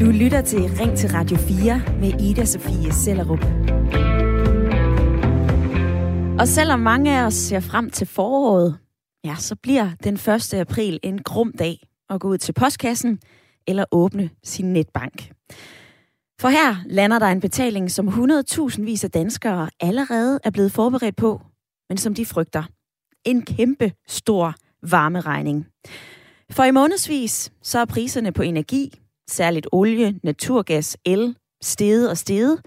Du lytter til Ring til Radio 4 med Ida Sofie Sellerup. Og selvom mange af os ser frem til foråret, ja, så bliver den 1. april en grum dag at gå ud til postkassen eller åbne sin netbank. For her lander der en betaling, som 100.000 vis af danskere allerede er blevet forberedt på, men som de frygter. En kæmpe stor varmeregning. For i månedsvis så er priserne på energi, særligt olie, naturgas, el, steget og steget,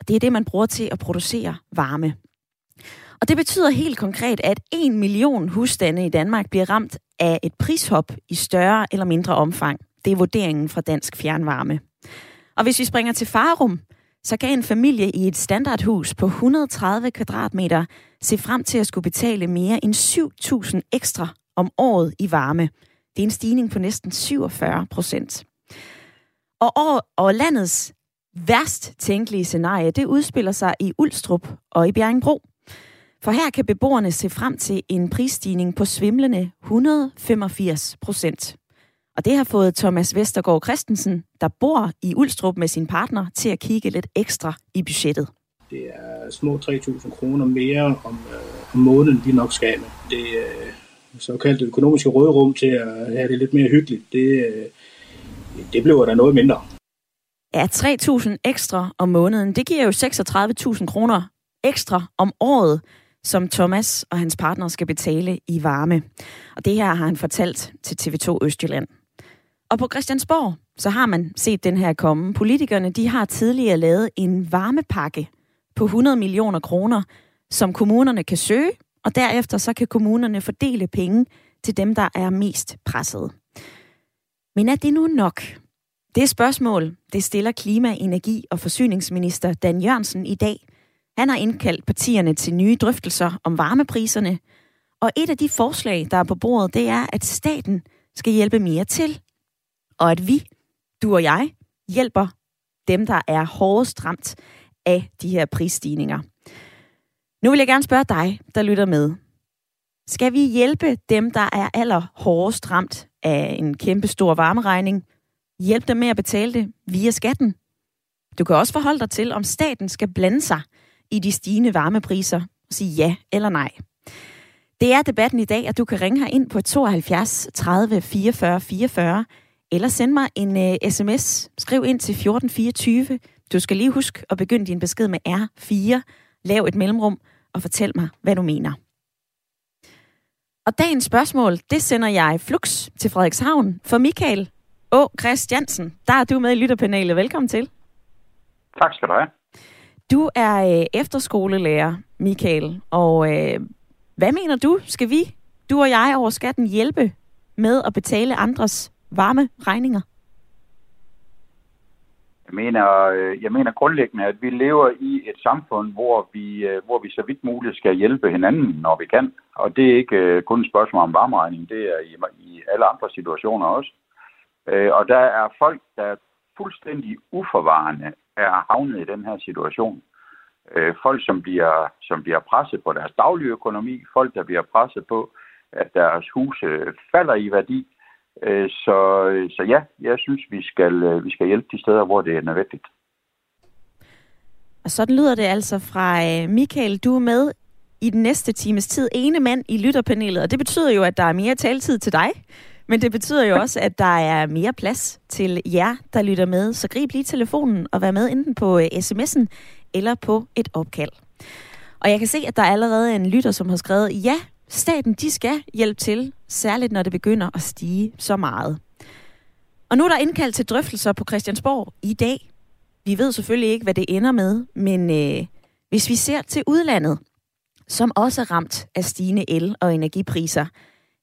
og det er det, man bruger til at producere varme. Og det betyder helt konkret, at en million husstande i Danmark bliver ramt af et prishop i større eller mindre omfang. Det er vurderingen fra Dansk Fjernvarme. Og hvis vi springer til Farum, så kan en familie i et standardhus på 130 kvadratmeter se frem til at skulle betale mere end 7.000 ekstra om året i varme. Det er en stigning på næsten 47 procent. Og, og, og landets værst tænkelige scenarie, det udspiller sig i Ulstrup og i Bjerringbro. For her kan beboerne se frem til en prisstigning på svimlende 185 procent. Og det har fået Thomas Vestergaard Christensen, der bor i Ulstrup med sin partner, til at kigge lidt ekstra i budgettet. Det er små 3.000 kroner mere om, øh, om måneden, de nok skal med. Det øh, såkaldt økonomiske rådrum til at have det lidt mere hyggeligt, det, øh, det bliver der noget mindre. Ja, 3.000 ekstra om måneden, det giver jo 36.000 kroner ekstra om året som Thomas og hans partner skal betale i varme. Og det her har han fortalt til TV2 Østjylland. Og på Christiansborg, så har man set den her komme. Politikerne, de har tidligere lavet en varmepakke på 100 millioner kroner, som kommunerne kan søge, og derefter så kan kommunerne fordele penge til dem, der er mest presset. Men er det nu nok? Det spørgsmål, det stiller klima-, energi- og forsyningsminister Dan Jørgensen i dag – han har indkaldt partierne til nye drøftelser om varmepriserne, og et af de forslag, der er på bordet, det er, at staten skal hjælpe mere til, og at vi, du og jeg, hjælper dem, der er hårdest ramt af de her prisstigninger. Nu vil jeg gerne spørge dig, der lytter med. Skal vi hjælpe dem, der er allerhårdest ramt af en kæmpe stor varmeregning? Hjælp dem med at betale det via skatten? Du kan også forholde dig til, om staten skal blande sig i de stigende varmepriser og sige ja eller nej. Det er debatten i dag, at du kan ringe her ind på 72 30 44 44, eller send mig en øh, uh, sms. Skriv ind til 1424. Du skal lige huske at begynde din besked med R4. Lav et mellemrum og fortæl mig, hvad du mener. Og dagens spørgsmål, det sender jeg flux til Frederikshavn for Michael Å. Christiansen. Der er du med i lytterpanelet. Velkommen til. Tak skal du have. Du er øh, efterskolelærer, Michael, og øh, hvad mener du? Skal vi, du og jeg over skatten, hjælpe med at betale andres varme regninger? Jeg mener, øh, jeg mener grundlæggende, at vi lever i et samfund, hvor vi, øh, hvor vi så vidt muligt skal hjælpe hinanden, når vi kan. Og det er ikke øh, kun et spørgsmål om varmeregning, det er i, i alle andre situationer også. Og der er folk, der fuldstændig uforvarende er havnet i den her situation. Folk, som bliver, som bliver presset på deres daglige økonomi, folk, der bliver presset på, at deres huse falder i værdi. Øh, så, så ja, jeg synes, vi skal, øh, vi skal hjælpe de steder, hvor det er nødvendigt. Og sådan lyder det altså fra øh, Michael. Du er med i den næste times tid ene mand i lytterpanelet, og det betyder jo, at der er mere taletid til dig. Men det betyder jo også, at der er mere plads til jer, der lytter med. Så grib lige telefonen og vær med enten på øh, sms'en eller på et opkald. Og jeg kan se, at der er allerede en lytter, som har skrevet, ja, staten de skal hjælpe til, særligt når det begynder at stige så meget. Og nu er der indkaldt til drøftelser på Christiansborg i dag. Vi ved selvfølgelig ikke, hvad det ender med, men øh, hvis vi ser til udlandet, som også er ramt af stigende el- og energipriser,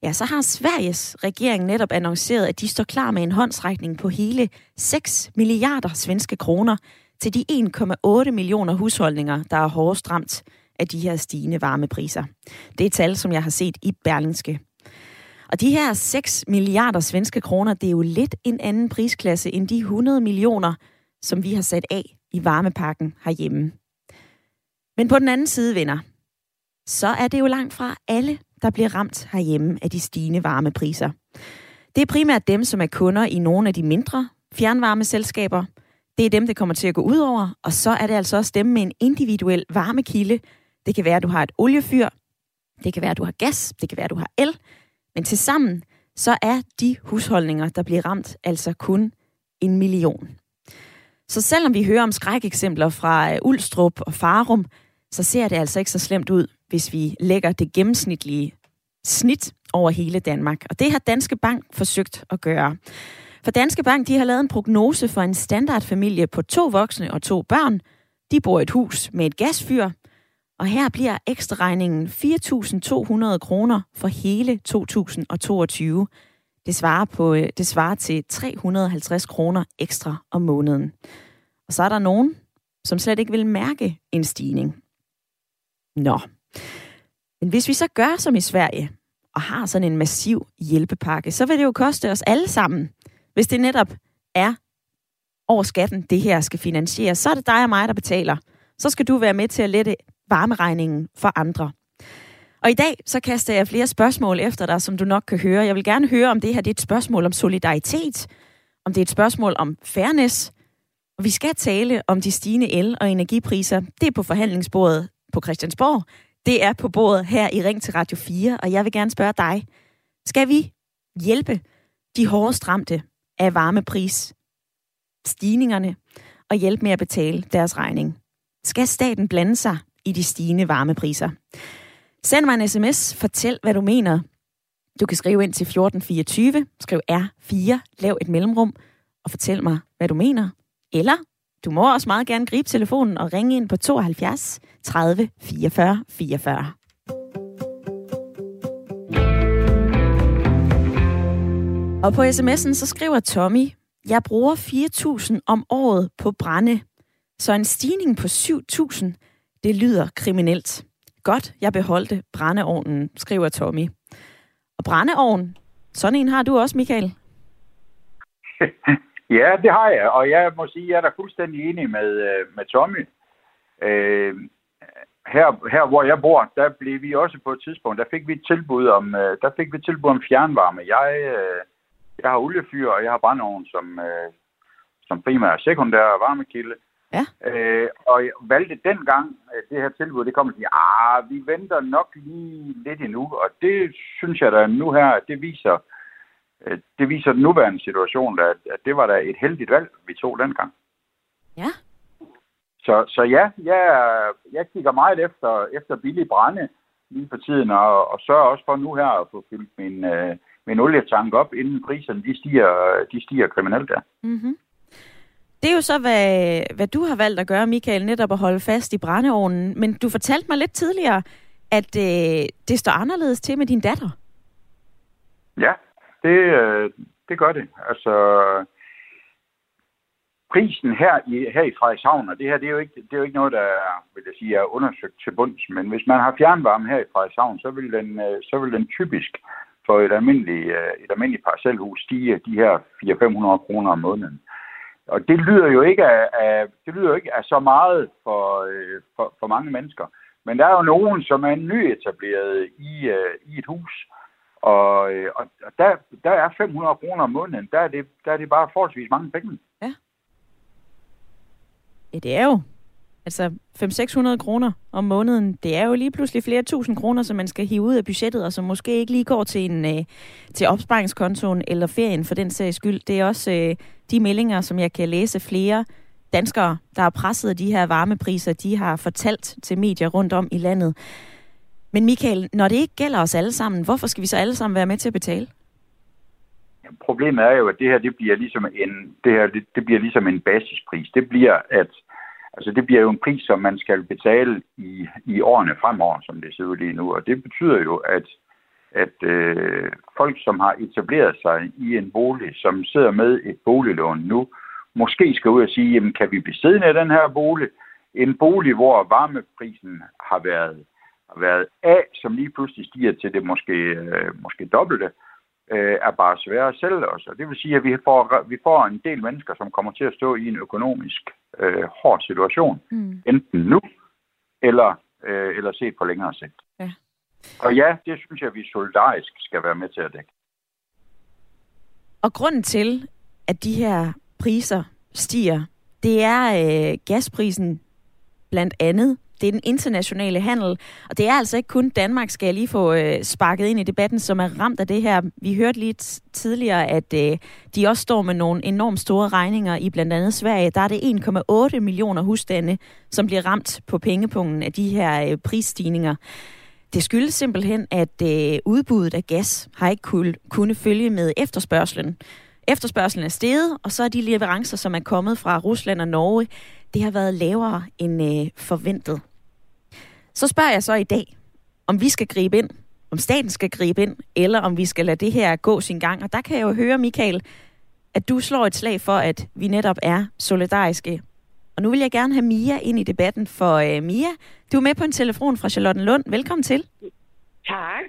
Ja, så har Sveriges regering netop annonceret, at de står klar med en håndsrækning på hele 6 milliarder svenske kroner til de 1,8 millioner husholdninger, der er hårdest ramt af de her stigende varmepriser. Det er tal, som jeg har set i Berlingske. Og de her 6 milliarder svenske kroner, det er jo lidt en anden prisklasse end de 100 millioner, som vi har sat af i varmepakken herhjemme. Men på den anden side, venner, så er det jo langt fra alle der bliver ramt herhjemme af de stigende varmepriser. Det er primært dem, som er kunder i nogle af de mindre fjernvarmeselskaber. Det er dem, det kommer til at gå ud over, og så er det altså også dem med en individuel varmekilde. Det kan være, at du har et oliefyr, det kan være, at du har gas, det kan være, at du har el, men til sammen så er de husholdninger, der bliver ramt, altså kun en million. Så selvom vi hører om skrækeksempler fra øh, Ulstrup og Farum, så ser det altså ikke så slemt ud, hvis vi lægger det gennemsnitlige snit over hele Danmark. Og det har Danske Bank forsøgt at gøre. For Danske Bank de har lavet en prognose for en standardfamilie på to voksne og to børn. De bor i et hus med et gasfyr, og her bliver ekstra regningen 4.200 kroner for hele 2022. Det svarer, på, øh, det svarer til 350 kroner ekstra om måneden. Og så er der nogen, som slet ikke vil mærke en stigning. Nå. Men hvis vi så gør som i Sverige, og har sådan en massiv hjælpepakke, så vil det jo koste os alle sammen, hvis det netop er over skatten, det her skal finansieres. Så er det dig og mig, der betaler. Så skal du være med til at lette varmeregningen for andre. Og i dag så kaster jeg flere spørgsmål efter dig, som du nok kan høre. Jeg vil gerne høre, om det her det er et spørgsmål om solidaritet, om det er et spørgsmål om fairness. Og vi skal tale om de stigende el- og energipriser. Det er på forhandlingsbordet på Christiansborg. Det er på bordet her i Ring til Radio 4, og jeg vil gerne spørge dig. Skal vi hjælpe de hårdest ramte af varmepris stigningerne og hjælpe med at betale deres regning? Skal staten blande sig i de stigende varmepriser? Send mig en sms. Fortæl, hvad du mener. Du kan skrive ind til 1424. Skriv R4. Lav et mellemrum. Og fortæl mig, hvad du mener. Eller du må også meget gerne gribe telefonen og ringe ind på 72 30 44 44. Og på sms'en så skriver Tommy, jeg bruger 4.000 om året på brænde, så en stigning på 7.000, det lyder kriminelt. Godt, jeg beholdte brændeovnen, skriver Tommy. Og brændeovn, sådan en har du også, Michael. ja, det har jeg, og jeg må sige, at jeg er da fuldstændig enig med, øh, med Tommy. Øh, her, her, hvor jeg bor, der blev vi også på et tidspunkt, der fik vi et tilbud om, øh, der fik vi et tilbud om fjernvarme. Jeg, øh, jeg har oliefyr, og jeg har brændeovn som, øh, som primær sekundær varmekilde. Ja. Øh, og jeg valgte dengang, det her tilbud, det kom til at sige, ah, vi venter nok lige lidt endnu, og det synes jeg da nu her, det viser, øh, det viser den nuværende situation, at, at det var da et heldigt valg, vi tog dengang. Ja. Så, så ja, jeg, jeg kigger meget efter, efter billige brænde lige for tiden, og, og sørger også for nu her at få fyldt min, øh, min olietank op, inden priserne de stiger, de stiger kriminelt der. Mm-hmm. Det er jo så, hvad, hvad du har valgt at gøre, Michael, netop at holde fast i brændeovnen. Men du fortalte mig lidt tidligere, at øh, det står anderledes til med din datter. Ja, det, øh, det gør det. Altså, prisen her i, her i Frederikshavn, og det her det er, jo ikke, det er jo ikke noget, der vil jeg sige, er undersøgt til bunds, men hvis man har fjernvarme her i Frederikshavn, så vil den, øh, så vil den typisk for et almindeligt, øh, et almindeligt parcelhus stige de her 400-500 kroner om måneden. Og det lyder jo ikke af, af, det lyder jo ikke af så meget for, øh, for, for mange mennesker. Men der er jo nogen, som er nyetableret i, øh, i et hus, og, øh, og der, der er 500 kroner om måneden, der er, det, der er det bare forholdsvis mange penge. Ja. Ja, det er jo Altså 500-600 kroner om måneden, det er jo lige pludselig flere tusind kroner, som man skal hive ud af budgettet, og som måske ikke lige går til, en, øh, til opsparingskontoen eller ferien for den sags skyld. Det er også øh, de meldinger, som jeg kan læse flere danskere, der har presset af de her varmepriser, de har fortalt til medier rundt om i landet. Men Michael, når det ikke gælder os alle sammen, hvorfor skal vi så alle sammen være med til at betale? Problemet er jo, at det her det bliver ligesom en, det her, det, det bliver ligesom en basispris. Det bliver, at Altså det bliver jo en pris, som man skal betale i, i årene fremover, som det ser ud lige nu. Og det betyder jo, at, at øh, folk, som har etableret sig i en bolig, som sidder med et boliglån nu, måske skal ud og sige, jamen kan vi blive siddende af den her bolig? En bolig, hvor varmeprisen har været, har været af, som lige pludselig stiger til det måske, øh, måske dobbelte øh, er bare svære at sælge os. Og det vil sige, at vi får, vi får en del mennesker, som kommer til at stå i en økonomisk øh, hård situation. Mm. Enten nu, eller, øh, eller set på længere sigt. Ja. Og ja, det synes jeg, vi solidarisk skal være med til at dække. Og grunden til, at de her priser stiger, det er øh, gasprisen blandt andet. Det er den internationale handel, og det er altså ikke kun Danmark, skal jeg lige få øh, sparket ind i debatten, som er ramt af det her. Vi hørte lige tidligere, at øh, de også står med nogle enormt store regninger i blandt andet Sverige. Der er det 1,8 millioner husstande, som bliver ramt på pengepungen af de her øh, prisstigninger. Det skyldes simpelthen, at øh, udbuddet af gas har ikke kunne, kunne følge med efterspørgselen. Efterspørgselen er steget, og så er de leverancer, som er kommet fra Rusland og Norge, det har været lavere end øh, forventet. Så spørger jeg så i dag, om vi skal gribe ind, om staten skal gribe ind, eller om vi skal lade det her gå sin gang. Og der kan jeg jo høre, Michael, at du slår et slag for, at vi netop er solidariske. Og nu vil jeg gerne have Mia ind i debatten, for uh, Mia, du er med på en telefon fra Charlottenlund. Velkommen til. Tak.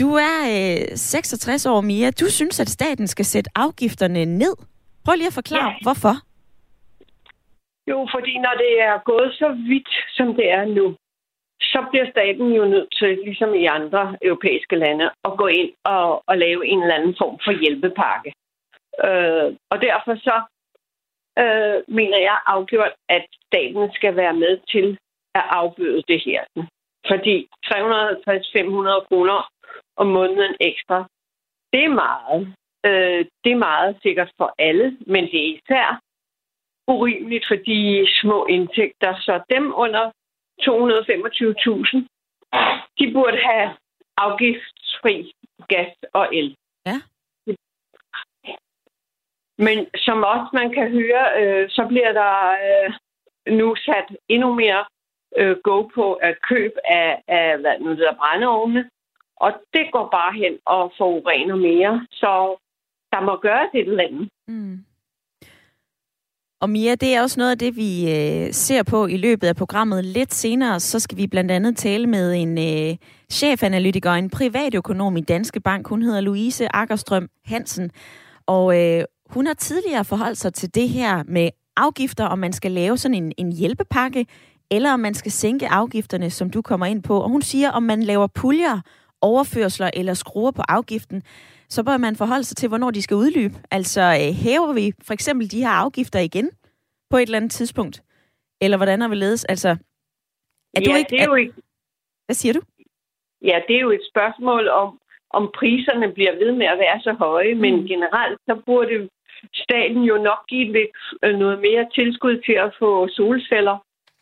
Du er uh, 66 år, Mia. Du synes, at staten skal sætte afgifterne ned. Prøv lige at forklare, ja. hvorfor. Jo, fordi når det er gået så vidt, som det er nu, så bliver staten jo nødt til, ligesom i andre europæiske lande, at gå ind og, og lave en eller anden form for hjælpepakke. Øh, og derfor så øh, mener jeg afgjort, at staten skal være med til at afbøde det her. Fordi 350-500 kroner om måneden ekstra, det er meget. Øh, det er meget sikkert for alle, men det er især urimeligt for de små indtægter. Så dem under 225.000, de burde have afgiftsfri gas og el. Ja. Men som også man kan høre, øh, så bliver der øh, nu sat endnu mere øh, go på at køb af, af hvad nu hedder, brændeovne. Og det går bare hen og forurener mere. Så der må gøres et eller andet. Mm. Og Mia, det er også noget af det, vi øh, ser på i løbet af programmet. Lidt senere, så skal vi blandt andet tale med en øh, chefanalytiker og en privatøkonom i Danske Bank. Hun hedder Louise Akkerstrøm Hansen. Og øh, hun har tidligere forholdt sig til det her med afgifter, om man skal lave sådan en, en hjælpepakke, eller om man skal sænke afgifterne, som du kommer ind på. Og hun siger, om man laver puljer, overførsler eller skruer på afgiften, så bør man forholde sig til, hvornår de skal udløbe. Altså øh, hæver vi for eksempel de her afgifter igen på et eller andet tidspunkt? Eller hvordan er vi ledes? Altså, er ja, du ikke, det er jo ikke... Hvad siger du? Ja, det er jo et spørgsmål om, om priserne bliver ved med at være så høje, mm. men generelt så burde staten jo nok give lidt øh, noget mere tilskud til at få solceller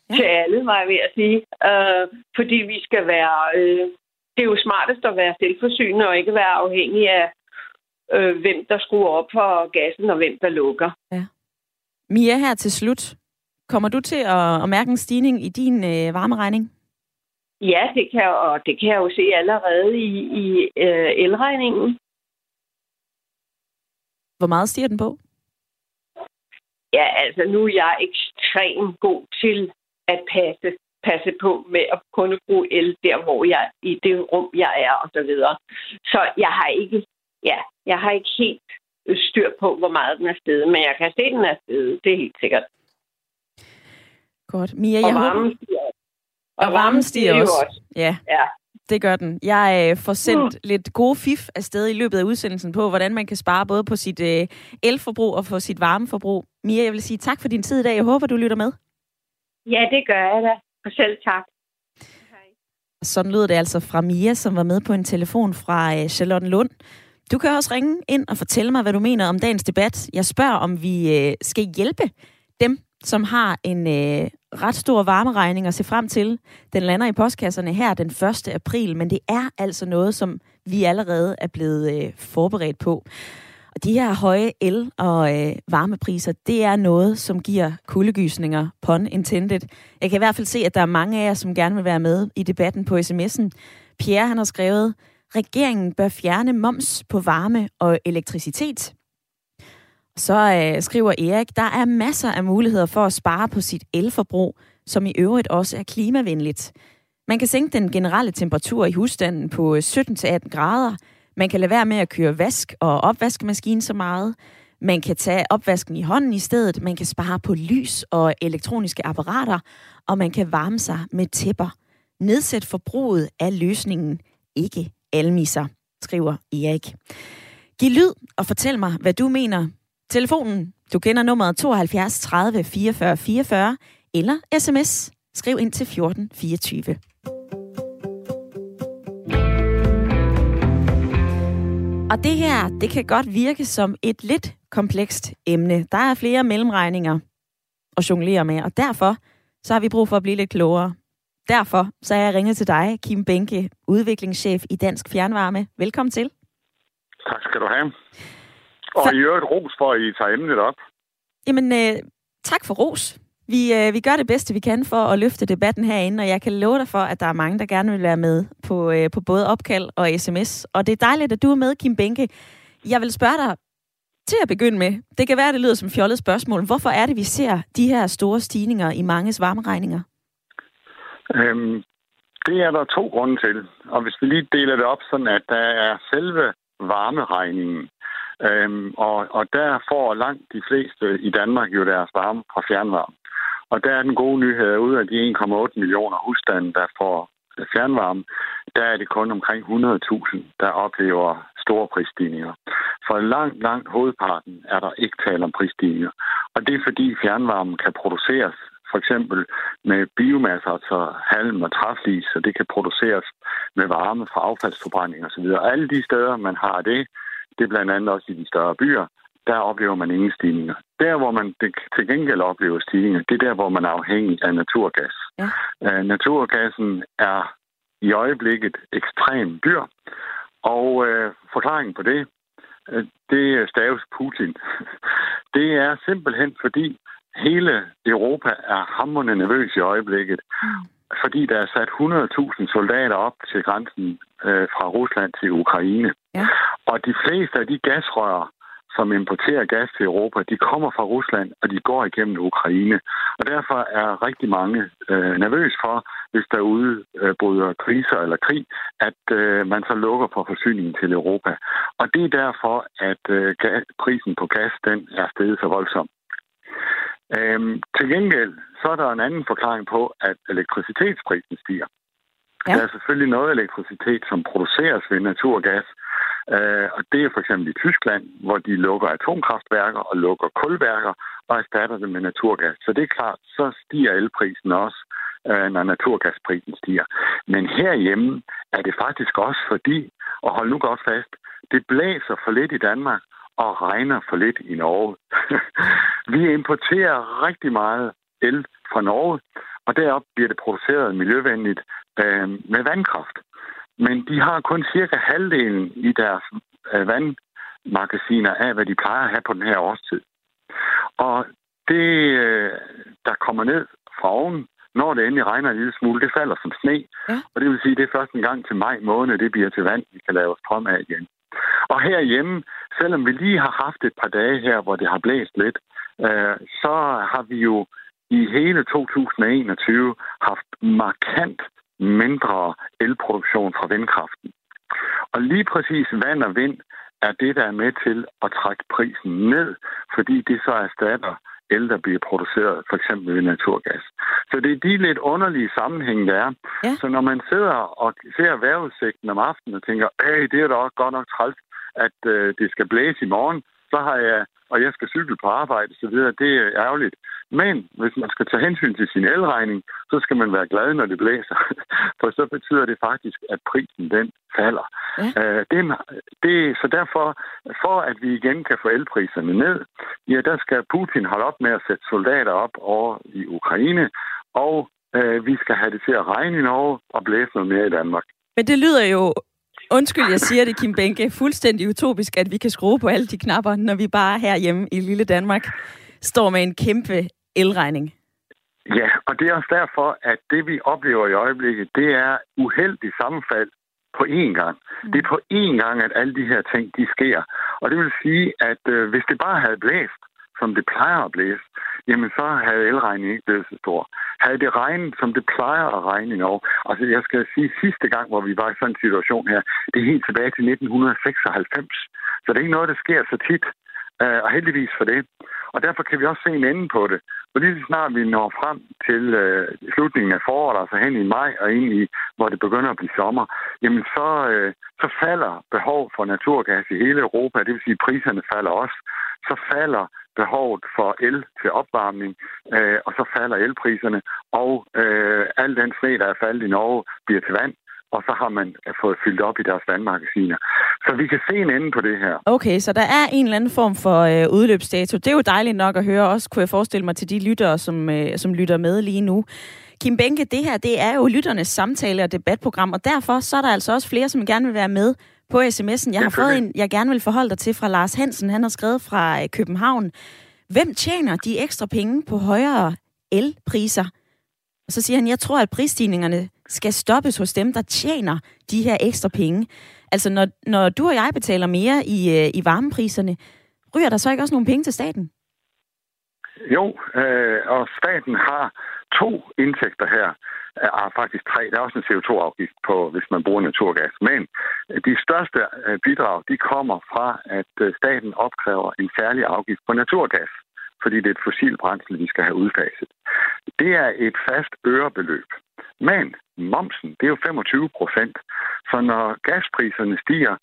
ja. til alle, var jeg ved at sige. Uh, fordi vi skal være... Uh, det er jo smartest at være selvforsynende og ikke være afhængig af, uh, hvem der skruer op for gassen og hvem der lukker. Ja. Mia, her til slut. Kommer du til at, at mærke en stigning i din øh, varmeregning? Ja, det kan, og det kan jeg jo se allerede i, i øh, elregningen. Hvor meget stiger den på? Ja, altså nu er jeg ekstremt god til at passe, passe på med at kunne bruge el der, hvor jeg i det rum, jeg er og så videre. Så jeg har ikke, ja, jeg har ikke helt styr på, hvor meget den er steget, men jeg kan se, at den er steget. Det er helt sikkert. Godt. Mia, og jeg varmen håber... stiger Og, og varmen stiger også. også. Ja. ja. Det gør den. Jeg øh, får sendt mm. lidt gode fif afsted i løbet af udsendelsen på, hvordan man kan spare både på sit øh, elforbrug og på sit varmeforbrug. Mia, jeg vil sige tak for din tid i dag. Jeg håber, du lytter med. Ja, det gør jeg da. Og selv tak. Hej. Sådan lyder det altså fra Mia, som var med på en telefon fra øh, Charlotte Lund. Du kan også ringe ind og fortælle mig, hvad du mener om dagens debat. Jeg spørger, om vi øh, skal hjælpe dem, som har en øh, ret stor varmeregning at se frem til. Den lander i postkasserne her den 1. april, men det er altså noget, som vi allerede er blevet øh, forberedt på. Og de her høje el- og øh, varmepriser, det er noget, som giver kuldegysninger, pun intended. Jeg kan i hvert fald se, at der er mange af jer, som gerne vil være med i debatten på sms'en. Pierre, han har skrevet, regeringen bør fjerne moms på varme og elektricitet. Så øh, skriver Erik, der er masser af muligheder for at spare på sit elforbrug, som i øvrigt også er klimavenligt. Man kan sænke den generelle temperatur i husstanden på øh, 17-18 grader. Man kan lade være med at køre vask og opvaskemaskine så meget. Man kan tage opvasken i hånden i stedet. Man kan spare på lys og elektroniske apparater. Og man kan varme sig med tæpper. Nedsæt forbruget af løsningen, ikke almiser, skriver Erik. Giv lyd og fortæl mig, hvad du mener. Telefonen, du kender nummeret 72 30 44 44, eller sms. Skriv ind til 14 24. Og det her, det kan godt virke som et lidt komplekst emne. Der er flere mellemregninger at jonglere med, og derfor så har vi brug for at blive lidt klogere. Derfor så er jeg ringet til dig, Kim Benke, udviklingschef i Dansk Fjernvarme. Velkommen til. Tak skal du have. Og for... i øvrigt ros for, at I tager emnet op. Jamen, øh, tak for ros. Vi, øh, vi gør det bedste, vi kan for at løfte debatten herinde, og jeg kan love dig for, at der er mange, der gerne vil være med på, øh, på både opkald og sms. Og det er dejligt, at du er med, Kim Benke. Jeg vil spørge dig til at begynde med. Det kan være, at det lyder som fjollet spørgsmål. Hvorfor er det, vi ser de her store stigninger i mange varmeregninger? Øhm, det er der to grunde til. Og hvis vi lige deler det op, sådan at der er selve varmeregningen, øhm, og, og der får langt de fleste i Danmark jo deres varme fra fjernvarme. Og der er den gode nyhed, ud af de 1,8 millioner husstande, der får fjernvarme, der er det kun omkring 100.000, der oplever store prisstigninger. For langt, langt hovedparten er der ikke tale om prisstigninger. Og det er fordi fjernvarmen kan produceres for eksempel med biomasse, altså halm og træflis, så det kan produceres med varme fra affaldsforbrænding osv. Alle de steder, man har det, det er blandt andet også i de større byer, der oplever man ingen stigninger. Der, hvor man til gengæld oplever stigninger, det er der, hvor man er afhængig af naturgas. Ja. Uh, naturgassen er i øjeblikket ekstremt dyr, og uh, forklaringen på det, uh, det staves Putin. det er simpelthen fordi hele Europa er hammerende nervøs i øjeblikket. Mm fordi der er sat 100.000 soldater op til grænsen øh, fra Rusland til Ukraine. Ja. Og de fleste af de gasrør, som importerer gas til Europa, de kommer fra Rusland, og de går igennem Ukraine. Og derfor er rigtig mange øh, nervøs for, hvis der udbryder øh, kriser eller krig, at øh, man så lukker for forsyningen til Europa. Og det er derfor, at øh, prisen på gas den er steget så voldsomt. Øhm, til gengæld, så er der en anden forklaring på, at elektricitetsprisen stiger. Ja. Der er selvfølgelig noget elektricitet, som produceres ved naturgas, øh, og det er for eksempel i Tyskland, hvor de lukker atomkraftværker og lukker kulværker og erstatter det med naturgas. Så det er klart, så stiger elprisen også, øh, når naturgasprisen stiger. Men herhjemme er det faktisk også fordi, og hold nu godt fast, det blæser for lidt i Danmark, og regner for lidt i Norge. vi importerer rigtig meget el fra Norge, og derop bliver det produceret miljøvenligt øh, med vandkraft. Men de har kun cirka halvdelen i deres øh, vandmagasiner af, hvad de plejer at have på den her årstid. Og det, øh, der kommer ned fra oven, når det endelig regner en lille smule, det falder som sne. Ja. Og det vil sige, at det er først en gang til maj måned, det bliver til vand, vi kan lave strøm af igen. Og herhjemme, selvom vi lige har haft et par dage her, hvor det har blæst lidt, øh, så har vi jo i hele 2021 haft markant mindre elproduktion fra vindkraften. Og lige præcis vand og vind er det, der er med til at trække prisen ned, fordi det så erstatter el, der bliver produceret for eksempel ved naturgas. Så det er de lidt underlige sammenhæng, der er. Ja. Så når man sidder og ser vejrudsigten om aftenen og tænker, hey, det er da også godt nok træls, at øh, det skal blæse i morgen, så har jeg, og jeg skal cykle på arbejde så videre, det er ærgerligt. Men hvis man skal tage hensyn til sin elregning, så skal man være glad, når det blæser. For så betyder det faktisk, at prisen den falder. Ja. Øh, det, det, så derfor, for at vi igen kan få elpriserne ned, ja, der skal Putin holde op med at sætte soldater op over i Ukraine, og øh, vi skal have det til at regne i Norge og blæse noget mere i Danmark. Men det lyder jo Undskyld, jeg siger det, Kim Benke. Fuldstændig utopisk, at vi kan skrue på alle de knapper, når vi bare herhjemme i lille Danmark står med en kæmpe elregning. Ja, og det er også derfor, at det vi oplever i øjeblikket, det er uheldig sammenfald på én gang. Mm. Det er på én gang, at alle de her ting, de sker. Og det vil sige, at øh, hvis det bare havde blæst, som det plejer at blæse, jamen så havde elregningen ikke blevet så stor. Havde det regnet, som det plejer at regne i Norge, altså jeg skal sige, sidste gang, hvor vi var i sådan en situation her, det er helt tilbage til 1996. Så det er ikke noget, der sker så tit, øh, og heldigvis for det. Og derfor kan vi også se en ende på det. For lige snart vi når frem til øh, slutningen af foråret, altså hen i maj og ind i, hvor det begynder at blive sommer, jamen så, øh, så falder behov for naturgas i hele Europa, det vil sige, at priserne falder også. Så falder behovet for el til opvarmning, øh, og så falder elpriserne, og øh, al den sne, der er faldet i Norge, bliver til vand, og så har man øh, fået fyldt op i deres vandmagasiner. Så vi kan se en ende på det her. Okay, så der er en eller anden form for øh, udløbsdato. Det er jo dejligt nok at høre, også kunne jeg forestille mig til de lyttere, som, øh, som lytter med lige nu. Kim Benke, det her det er jo lytternes samtale- og debatprogram, og derfor så er der altså også flere, som gerne vil være med på sms'en. Jeg har fået en, jeg gerne vil forholde dig til fra Lars Hansen. Han har skrevet fra øh, København. Hvem tjener de ekstra penge på højere elpriser? Og så siger han, jeg tror, at prisstigningerne skal stoppes hos dem, der tjener de her ekstra penge. Altså, når, når du og jeg betaler mere i, øh, i varmepriserne, ryger der så ikke også nogle penge til staten? Jo, øh, og staten har to indtægter her. Er faktisk tre. Der er også en CO2-afgift på, hvis man bruger naturgas. Men øh, de største øh, bidrag, de kommer fra, at øh, staten opkræver en særlig afgift på naturgas fordi det er et fossil brændsel, vi skal have udfaset. Det er et fast ørebeløb. Men momsen, det er jo 25 procent. Så når gaspriserne stiger,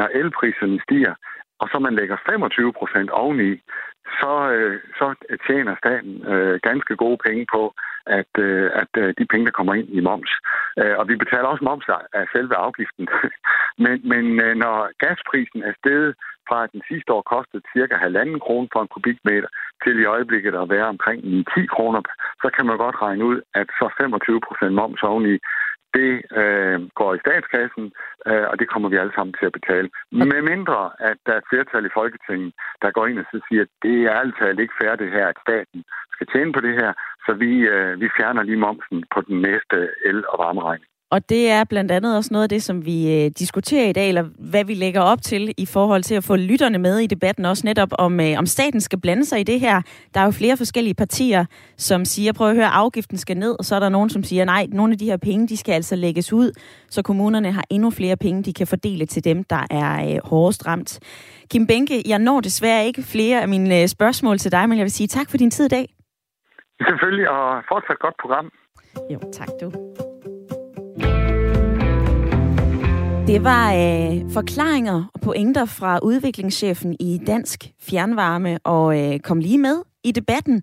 når elpriserne stiger, og så man lægger 25 procent oveni, så, øh, så tjener staten øh, ganske gode penge på, at, øh, at øh, de penge, der kommer ind i moms. Øh, og vi betaler også moms af selve afgiften. men men øh, når gasprisen er steget fra at den sidste år kostede cirka halvanden krone for en kubikmeter, til i øjeblikket at være omkring 10 kroner, så kan man godt regne ud, at så 25 procent moms oveni, det øh, går i statskassen, øh, og det kommer vi alle sammen til at betale. Med mindre, at der er et flertal i Folketinget, der går ind og så siger, at det er altid ikke færdigt det her, at staten skal tjene på det her, så vi, øh, vi fjerner lige momsen på den næste el- og varmeregning. Og det er blandt andet også noget af det, som vi øh, diskuterer i dag, eller hvad vi lægger op til i forhold til at få lytterne med i debatten, også netop om, øh, om staten skal blande sig i det her. Der er jo flere forskellige partier, som siger, prøv at høre, afgiften skal ned, og så er der nogen, som siger, nej, nogle af de her penge, de skal altså lægges ud, så kommunerne har endnu flere penge, de kan fordele til dem, der er øh, hårdest ramt. Kim Benke, jeg når desværre ikke flere af mine øh, spørgsmål til dig, men jeg vil sige tak for din tid i dag. Selvfølgelig, og fortsat godt program. Jo, tak du. Det var øh, forklaringer og pointer fra udviklingschefen i Dansk Fjernvarme, og øh, kom lige med i debatten.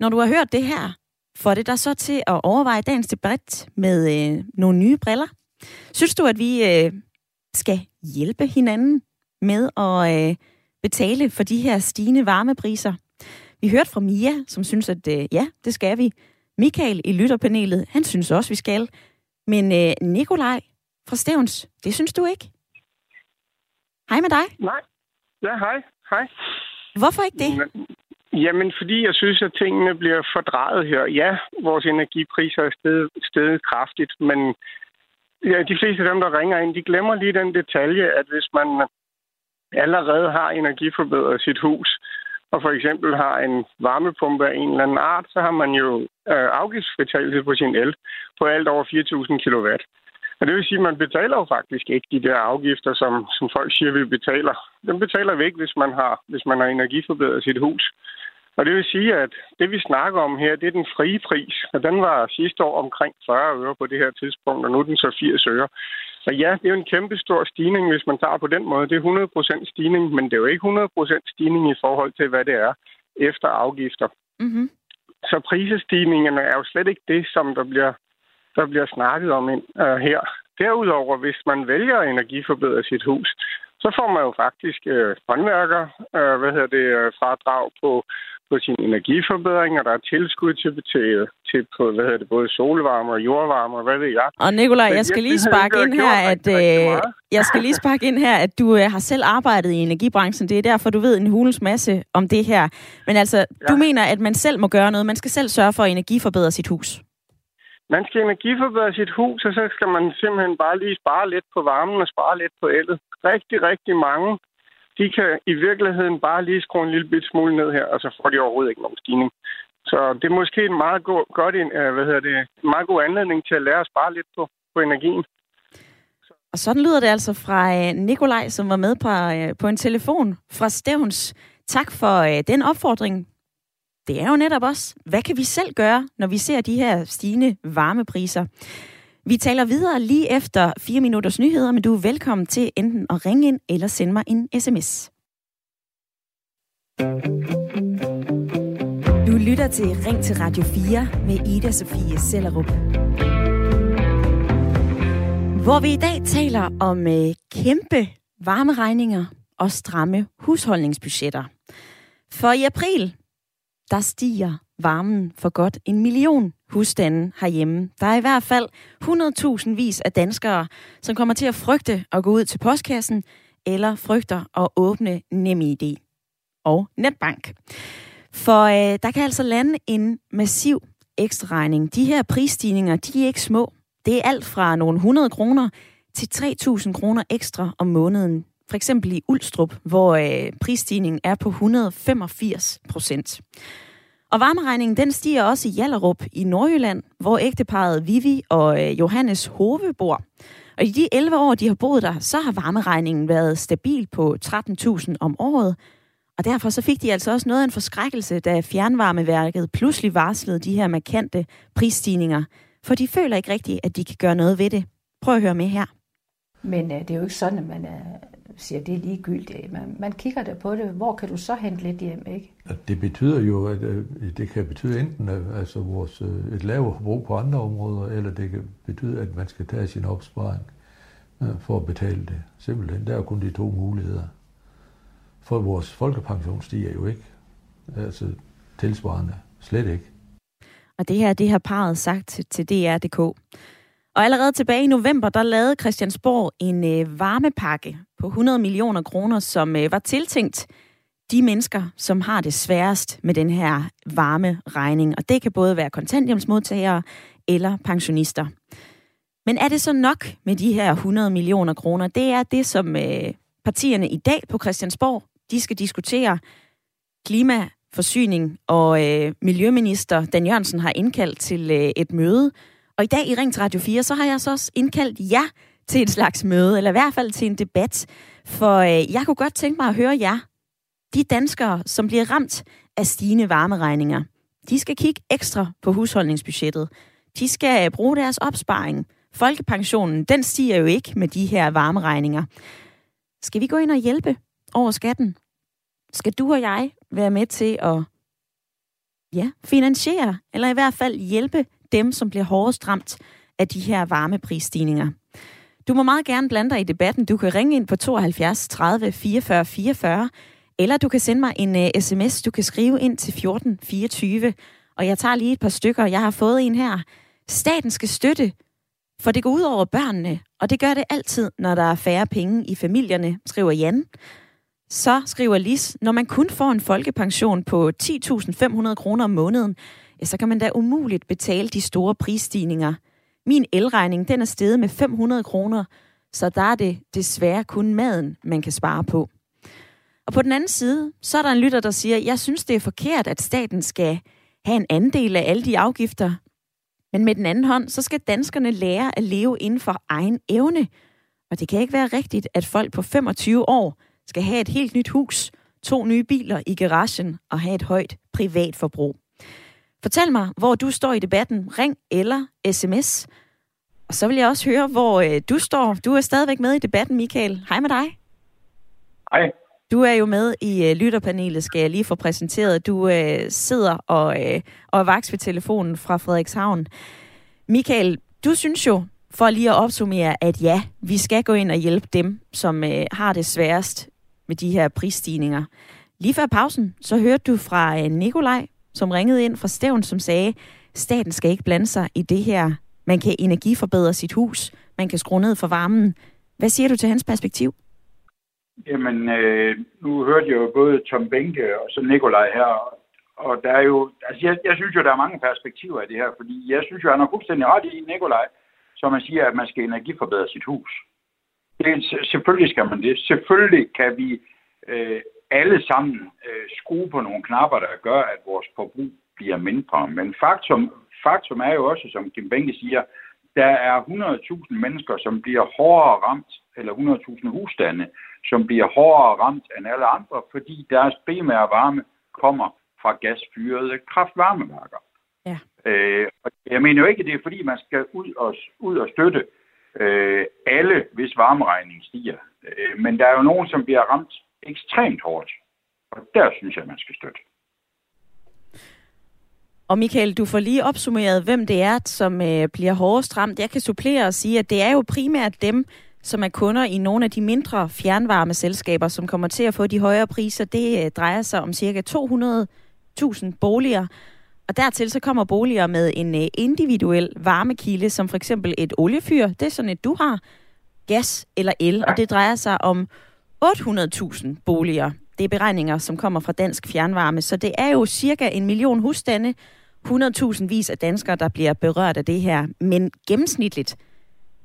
Når du har hørt det her, får det dig så til at overveje dagens debat med øh, nogle nye briller. Synes du, at vi øh, skal hjælpe hinanden med at øh, betale for de her stigende varmepriser? Vi hørte fra Mia, som synes, at øh, ja, det skal vi. Michael i lytterpanelet, han synes også, vi skal. Men øh, Nikolaj fra Stævns. Det synes du ikke? Hej med dig. Nej. Ja, hej. Hej. Hvorfor ikke det? Jamen, fordi jeg synes, at tingene bliver fordrejet her. Ja, vores energipriser er steget, steget kraftigt, men ja, de fleste af dem, der ringer ind, de glemmer lige den detalje, at hvis man allerede har energiforbedret sit hus, og for eksempel har en varmepumpe af en eller anden art, så har man jo øh, afgiftsfritagelse på sin el på alt over 4.000 kW. Og det vil sige, at man betaler jo faktisk ikke de der afgifter, som, som folk siger, vi betaler. Dem betaler vi ikke, hvis man har, hvis man har energiforbedret sit hus. Og det vil sige, at det vi snakker om her, det er den frie pris. Og den var sidste år omkring 40 øre på det her tidspunkt, og nu er den så 80 øre. Og ja, det er jo en kæmpe stor stigning, hvis man tager på den måde. Det er 100% stigning, men det er jo ikke 100% stigning i forhold til, hvad det er efter afgifter. Mm-hmm. Så prisestigningerne er jo slet ikke det, som der bliver der bliver snakket om ind, uh, her. Derudover, hvis man vælger at energiforbedre sit hus, så får man jo faktisk uh, håndværker, uh, hvad hedder det, uh, fradrag på, på sin energiforbedring, og der er tilskud til, til, til på, hvad hedder det, både solvarme og jordvarme, og hvad ved jeg. Og Nikolaj, jeg skal lige sparke ind her, at øh, jeg skal lige sparke ind her, at du øh, har selv arbejdet i energibranchen. Det er derfor, du ved en hulens masse om det her. Men altså, ja. du mener, at man selv må gøre noget. Man skal selv sørge for at energiforbedre sit hus. Man skal energiforbedre sit hus, og så skal man simpelthen bare lige spare lidt på varmen og spare lidt på ellet. Rigtig, rigtig mange, de kan i virkeligheden bare lige skrue en lille bit smule ned her, og så får de overhovedet ikke nogen stigning. Så det er måske en meget god, godt, øh, hvad hedder det, en meget god anledning til at lære at spare lidt på, på energien. Og sådan lyder det altså fra øh, Nikolaj, som var med på, øh, på en telefon fra Stævns Tak for den opfordring. Det er jo netop også, hvad kan vi selv gøre, når vi ser de her stigende varmepriser? Vi taler videre lige efter fire minutters nyheder, men du er velkommen til enten at ringe ind eller sende mig en sms. Du lytter til Ring til Radio 4 med Ida Sofie Sellerup. Hvor vi i dag taler om øh, kæmpe varmeregninger og stramme husholdningsbudgetter. For i april, der stiger varmen for godt en million husstande herhjemme. Der er i hvert fald 100.000 vis af danskere, som kommer til at frygte at gå ud til postkassen eller frygter at åbne NemID og netbank. For øh, der kan altså lande en massiv ekstra regning. De her prisstigninger, de er ikke små. Det er alt fra nogle 100 kroner til 3.000 kroner ekstra om måneden. For eksempel i Ulstrup, hvor øh, prisstigningen er på 185 procent. Og varmeregningen den stiger også i Jallerup i Nordjylland, hvor ægteparet Vivi og øh, Johannes Hove bor. Og i de 11 år, de har boet der, så har varmeregningen været stabil på 13.000 om året. Og derfor så fik de altså også noget af en forskrækkelse, da fjernvarmeværket pludselig varslede de her markante prisstigninger. For de føler ikke rigtigt, at de kan gøre noget ved det. Prøv at høre med her. Men øh, det er jo ikke sådan, at man er, siger, det er ligegyldigt. Man, man kigger der på det. Hvor kan du så hente lidt hjem, ikke? Det betyder jo, at øh, det kan betyde enten øh, altså vores, øh, et lavere forbrug på andre områder, eller det kan betyde, at man skal tage sin opsparing for at betale det. Simpelthen, der er kun de to muligheder. For vores folkepension stiger jo ikke. Altså tilsvarende. Slet ikke. Og det her, det har parret sagt til DR.dk. Og allerede tilbage i november, der lavede Christiansborg en øh, varmepakke på 100 millioner kroner, som øh, var tiltænkt de mennesker, som har det sværest med den her varme regning. Og det kan både være kontanthjemsmodtagere eller pensionister. Men er det så nok med de her 100 millioner kroner? Det er det, som øh, partierne i dag på Christiansborg, de skal diskutere. Klima, forsyning og øh, miljøminister Dan Jørgensen har indkaldt til øh, et møde, og i dag i Ring til Radio 4, så har jeg så også indkaldt jer til et slags møde, eller i hvert fald til en debat. For øh, jeg kunne godt tænke mig at høre jer. De danskere, som bliver ramt af stigende varmeregninger, de skal kigge ekstra på husholdningsbudgettet. De skal øh, bruge deres opsparing. Folkepensionen, den stiger jo ikke med de her varmeregninger. Skal vi gå ind og hjælpe over skatten? Skal du og jeg være med til at ja, finansiere, eller i hvert fald hjælpe dem, som bliver hårdest ramt af de her varmeprisstigninger. Du må meget gerne blande dig i debatten. Du kan ringe ind på 72 30 44 44, eller du kan sende mig en øh, uh, sms. Du kan skrive ind til 14 24, og jeg tager lige et par stykker. Jeg har fået en her. Staten skal støtte, for det går ud over børnene, og det gør det altid, når der er færre penge i familierne, skriver Jan. Så skriver Lis, når man kun får en folkepension på 10.500 kroner om måneden, ja, så kan man da umuligt betale de store prisstigninger. Min elregning, den er steget med 500 kroner, så der er det desværre kun maden, man kan spare på. Og på den anden side, så er der en lytter, der siger, jeg synes, det er forkert, at staten skal have en andel af alle de afgifter. Men med den anden hånd, så skal danskerne lære at leve inden for egen evne. Og det kan ikke være rigtigt, at folk på 25 år skal have et helt nyt hus, to nye biler i garagen og have et højt privatforbrug. Fortæl mig, hvor du står i debatten. Ring eller sms. Og så vil jeg også høre, hvor øh, du står. Du er stadigvæk med i debatten, Michael. Hej med dig. Hej. Du er jo med i øh, lytterpanelet, skal jeg lige få præsenteret. Du øh, sidder og, øh, og er vaks ved telefonen fra Frederikshavn. Michael, du synes jo, for lige at opsummere, at ja, vi skal gå ind og hjælpe dem, som øh, har det sværest med de her prisstigninger. Lige før pausen, så hørte du fra øh, Nikolaj som ringede ind fra Stævn, som sagde, staten skal ikke blande sig i det her. Man kan energiforbedre sit hus, man kan skrue ned for varmen. Hvad siger du til hans perspektiv? Jamen, øh, nu hørte jeg jo både Tom Benke og så Nikolaj her, og der er jo, altså jeg, jeg synes jo, der er mange perspektiver i det her, fordi jeg synes jo, han har fuldstændig ret i, Nikolaj, som man siger, at man skal energiforbedre sit hus. Det, selvfølgelig skal man det. Selvfølgelig kan vi øh, alle sammen øh, skrue på nogle knapper, der gør, at vores forbrug bliver mindre. Men faktum, faktum er jo også, som Kim Benke siger, der er 100.000 mennesker, som bliver hårdere ramt eller 100.000 husstande, som bliver hårdere ramt end alle andre, fordi deres primære varme kommer fra gasfyrede kraftvarmeværker. Ja. Øh, og jeg mener jo ikke, at det er fordi, man skal ud og, ud og støtte øh, alle, hvis varmeregningen stiger. Øh, men der er jo nogen, som bliver ramt ekstremt hårdt. Og der synes jeg, man skal støtte. Og Michael, du får lige opsummeret, hvem det er, som øh, bliver hårdest ramt. Jeg kan supplere og sige, at det er jo primært dem, som er kunder i nogle af de mindre fjernvarmeselskaber, som kommer til at få de højere priser. Det øh, drejer sig om cirka 200.000 boliger. Og dertil så kommer boliger med en øh, individuel varmekilde, som for eksempel et oliefyr. Det er sådan et, du har. Gas eller el. Ja. Og det drejer sig om 800.000 boliger. Det er beregninger, som kommer fra Dansk Fjernvarme. Så det er jo cirka en million husstande, 100.000 vis af danskere, der bliver berørt af det her. Men gennemsnitligt,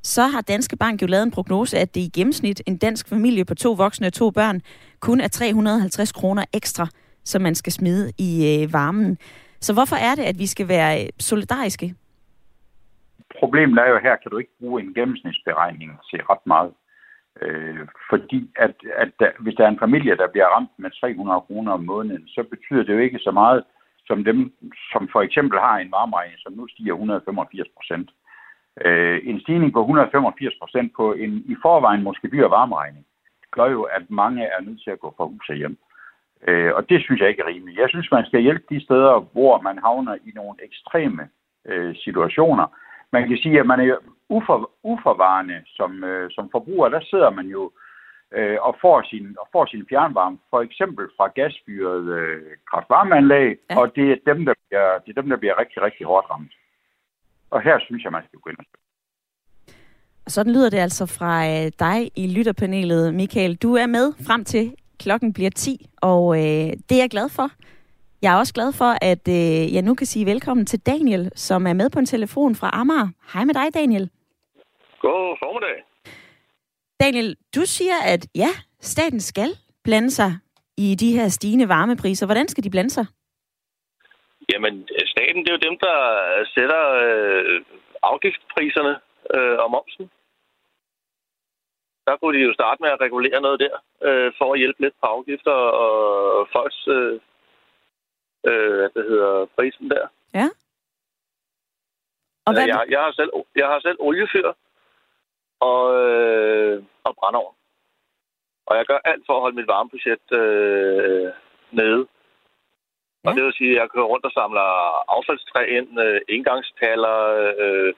så har Danske Bank jo lavet en prognose, at det i gennemsnit en dansk familie på to voksne og to børn kun er 350 kroner ekstra, som man skal smide i øh, varmen. Så hvorfor er det, at vi skal være øh, solidariske? Problemet er jo her, kan du ikke bruge en gennemsnitsberegning til ret meget. Øh, fordi at, at der, hvis der er en familie, der bliver ramt med 300 kroner om måneden, så betyder det jo ikke så meget som dem, som for eksempel har en varmeregning, som nu stiger 185 procent. Øh, en stigning på 185 procent på en i forvejen måske dyr varmeregning, gør jo, at mange er nødt til at gå fra hus og hjem. Øh, og det synes jeg ikke er rimeligt. Jeg synes, man skal hjælpe de steder, hvor man havner i nogle ekstreme øh, situationer. Man kan sige, at man er ufor, uforvarende som, øh, som forbruger. Der sidder man jo øh, og, får sin, og får sin fjernvarme, for eksempel fra gasfyret øh, kraftvarmeanlæg, ja. og det er, dem, der bliver, det er dem, der bliver rigtig, rigtig hårdt ramt. Og her synes jeg, man skal gå ind og sådan lyder det altså fra øh, dig i lytterpanelet, Michael. Du er med frem til klokken bliver 10, og øh, det er jeg glad for. Jeg er også glad for, at øh, jeg nu kan sige velkommen til Daniel, som er med på en telefon fra Amager. Hej med dig, Daniel. God formiddag. Daniel, du siger, at ja, staten skal blande sig i de her stigende varmepriser. Hvordan skal de blande sig? Jamen, staten det er jo dem, der sætter øh, afgiftspriserne øh, og momsen der kunne de jo starte med at regulere noget der, øh, for at hjælpe lidt på afgifter og folks, øh, øh, hvad det hedder, prisen der. Ja. Og hvad... jeg, jeg, har selv, jeg har selv oliefyr og, øh, og brændeovn. Og jeg gør alt for at holde mit varmebudget øh, nede. Ja. Og det vil sige, at jeg kører rundt og samler affaldstræ ind, øh, indgangstaller, øh,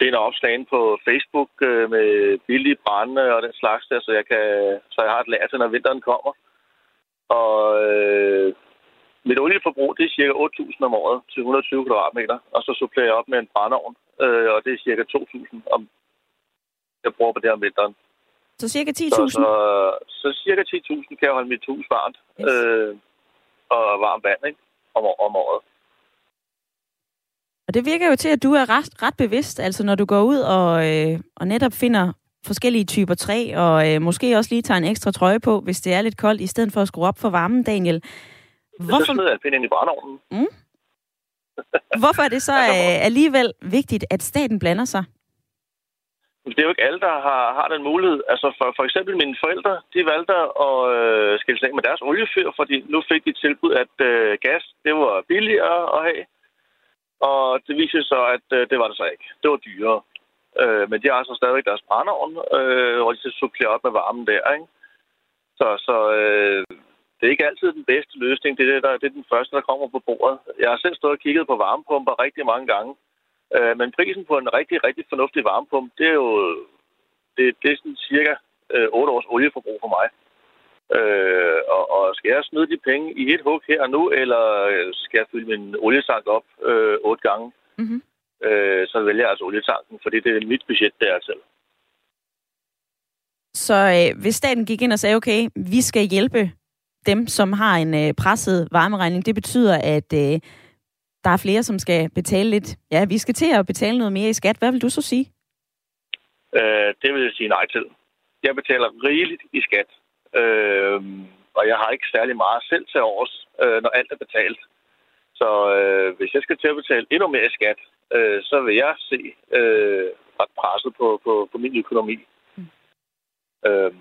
finder opslagene på Facebook øh, med billige brænde og den slags der, så jeg, kan, så jeg har et lager til, når vinteren kommer. Og øh, mit olieforbrug, det er cirka 8.000 om året til 120 kvadratmeter. Og så supplerer jeg op med en brændeovn, øh, og det er cirka 2.000 om jeg bruger på det om vinteren. Så cirka 10.000? Så, så, så cirka 10.000 kan jeg holde mit hus varmt. Yes. Øh, og varmt vand, ikke? Om, om året. Og det virker jo til, at du er ret, ret bevidst, altså når du går ud og, øh, og netop finder forskellige typer træ, og øh, måske også lige tager en ekstra trøje på, hvis det er lidt koldt, i stedet for at skrue op for varmen, Daniel. Hvorfor... Så smider jeg pinden ind i brændeovnen. Mm? Hvorfor er det så øh, alligevel vigtigt, at staten blander sig? Det er jo ikke alle, der har, har den mulighed. Altså for, for eksempel mine forældre, de valgte at øh, skille sig af med deres oliefyr, fordi nu fik de tilbud, at øh, gas det var billigere at have. Og det viser så, at øh, det var det så ikke. Det var dyrere. Øh, men de har altså stadigvæk deres brændeovn, øh, og de skal supplere op med varmen der, ikke? Så, så øh, det er ikke altid den bedste løsning. Det er, det, der, det er den første, der kommer på bordet. Jeg har selv stået og kigget på varmepumper rigtig mange gange. Øh, men prisen på en rigtig, rigtig fornuftig varmepumpe, det er jo det, det er sådan cirka øh, 8 års olieforbrug for mig. Øh, og, og skal jeg smide de penge i et hug her og nu, eller skal jeg fylde min olietank op øh, otte gange, mm-hmm. øh, så vælger jeg altså olietanken, fordi det er mit budget der selv. Så øh, hvis staten gik ind og sagde, okay, vi skal hjælpe dem, som har en øh, presset varmeregning, det betyder, at øh, der er flere, som skal betale lidt. Ja, vi skal til at betale noget mere i skat. Hvad vil du så sige? Øh, det vil jeg sige nej til. Jeg betaler rigeligt i skat. Øh, og jeg har ikke særlig meget selv til års, øh, når alt er betalt. Så øh, hvis jeg skal til at betale endnu mere i skat, øh, så vil jeg se øh, ret presset på, på, på min økonomi. Mm. Øh,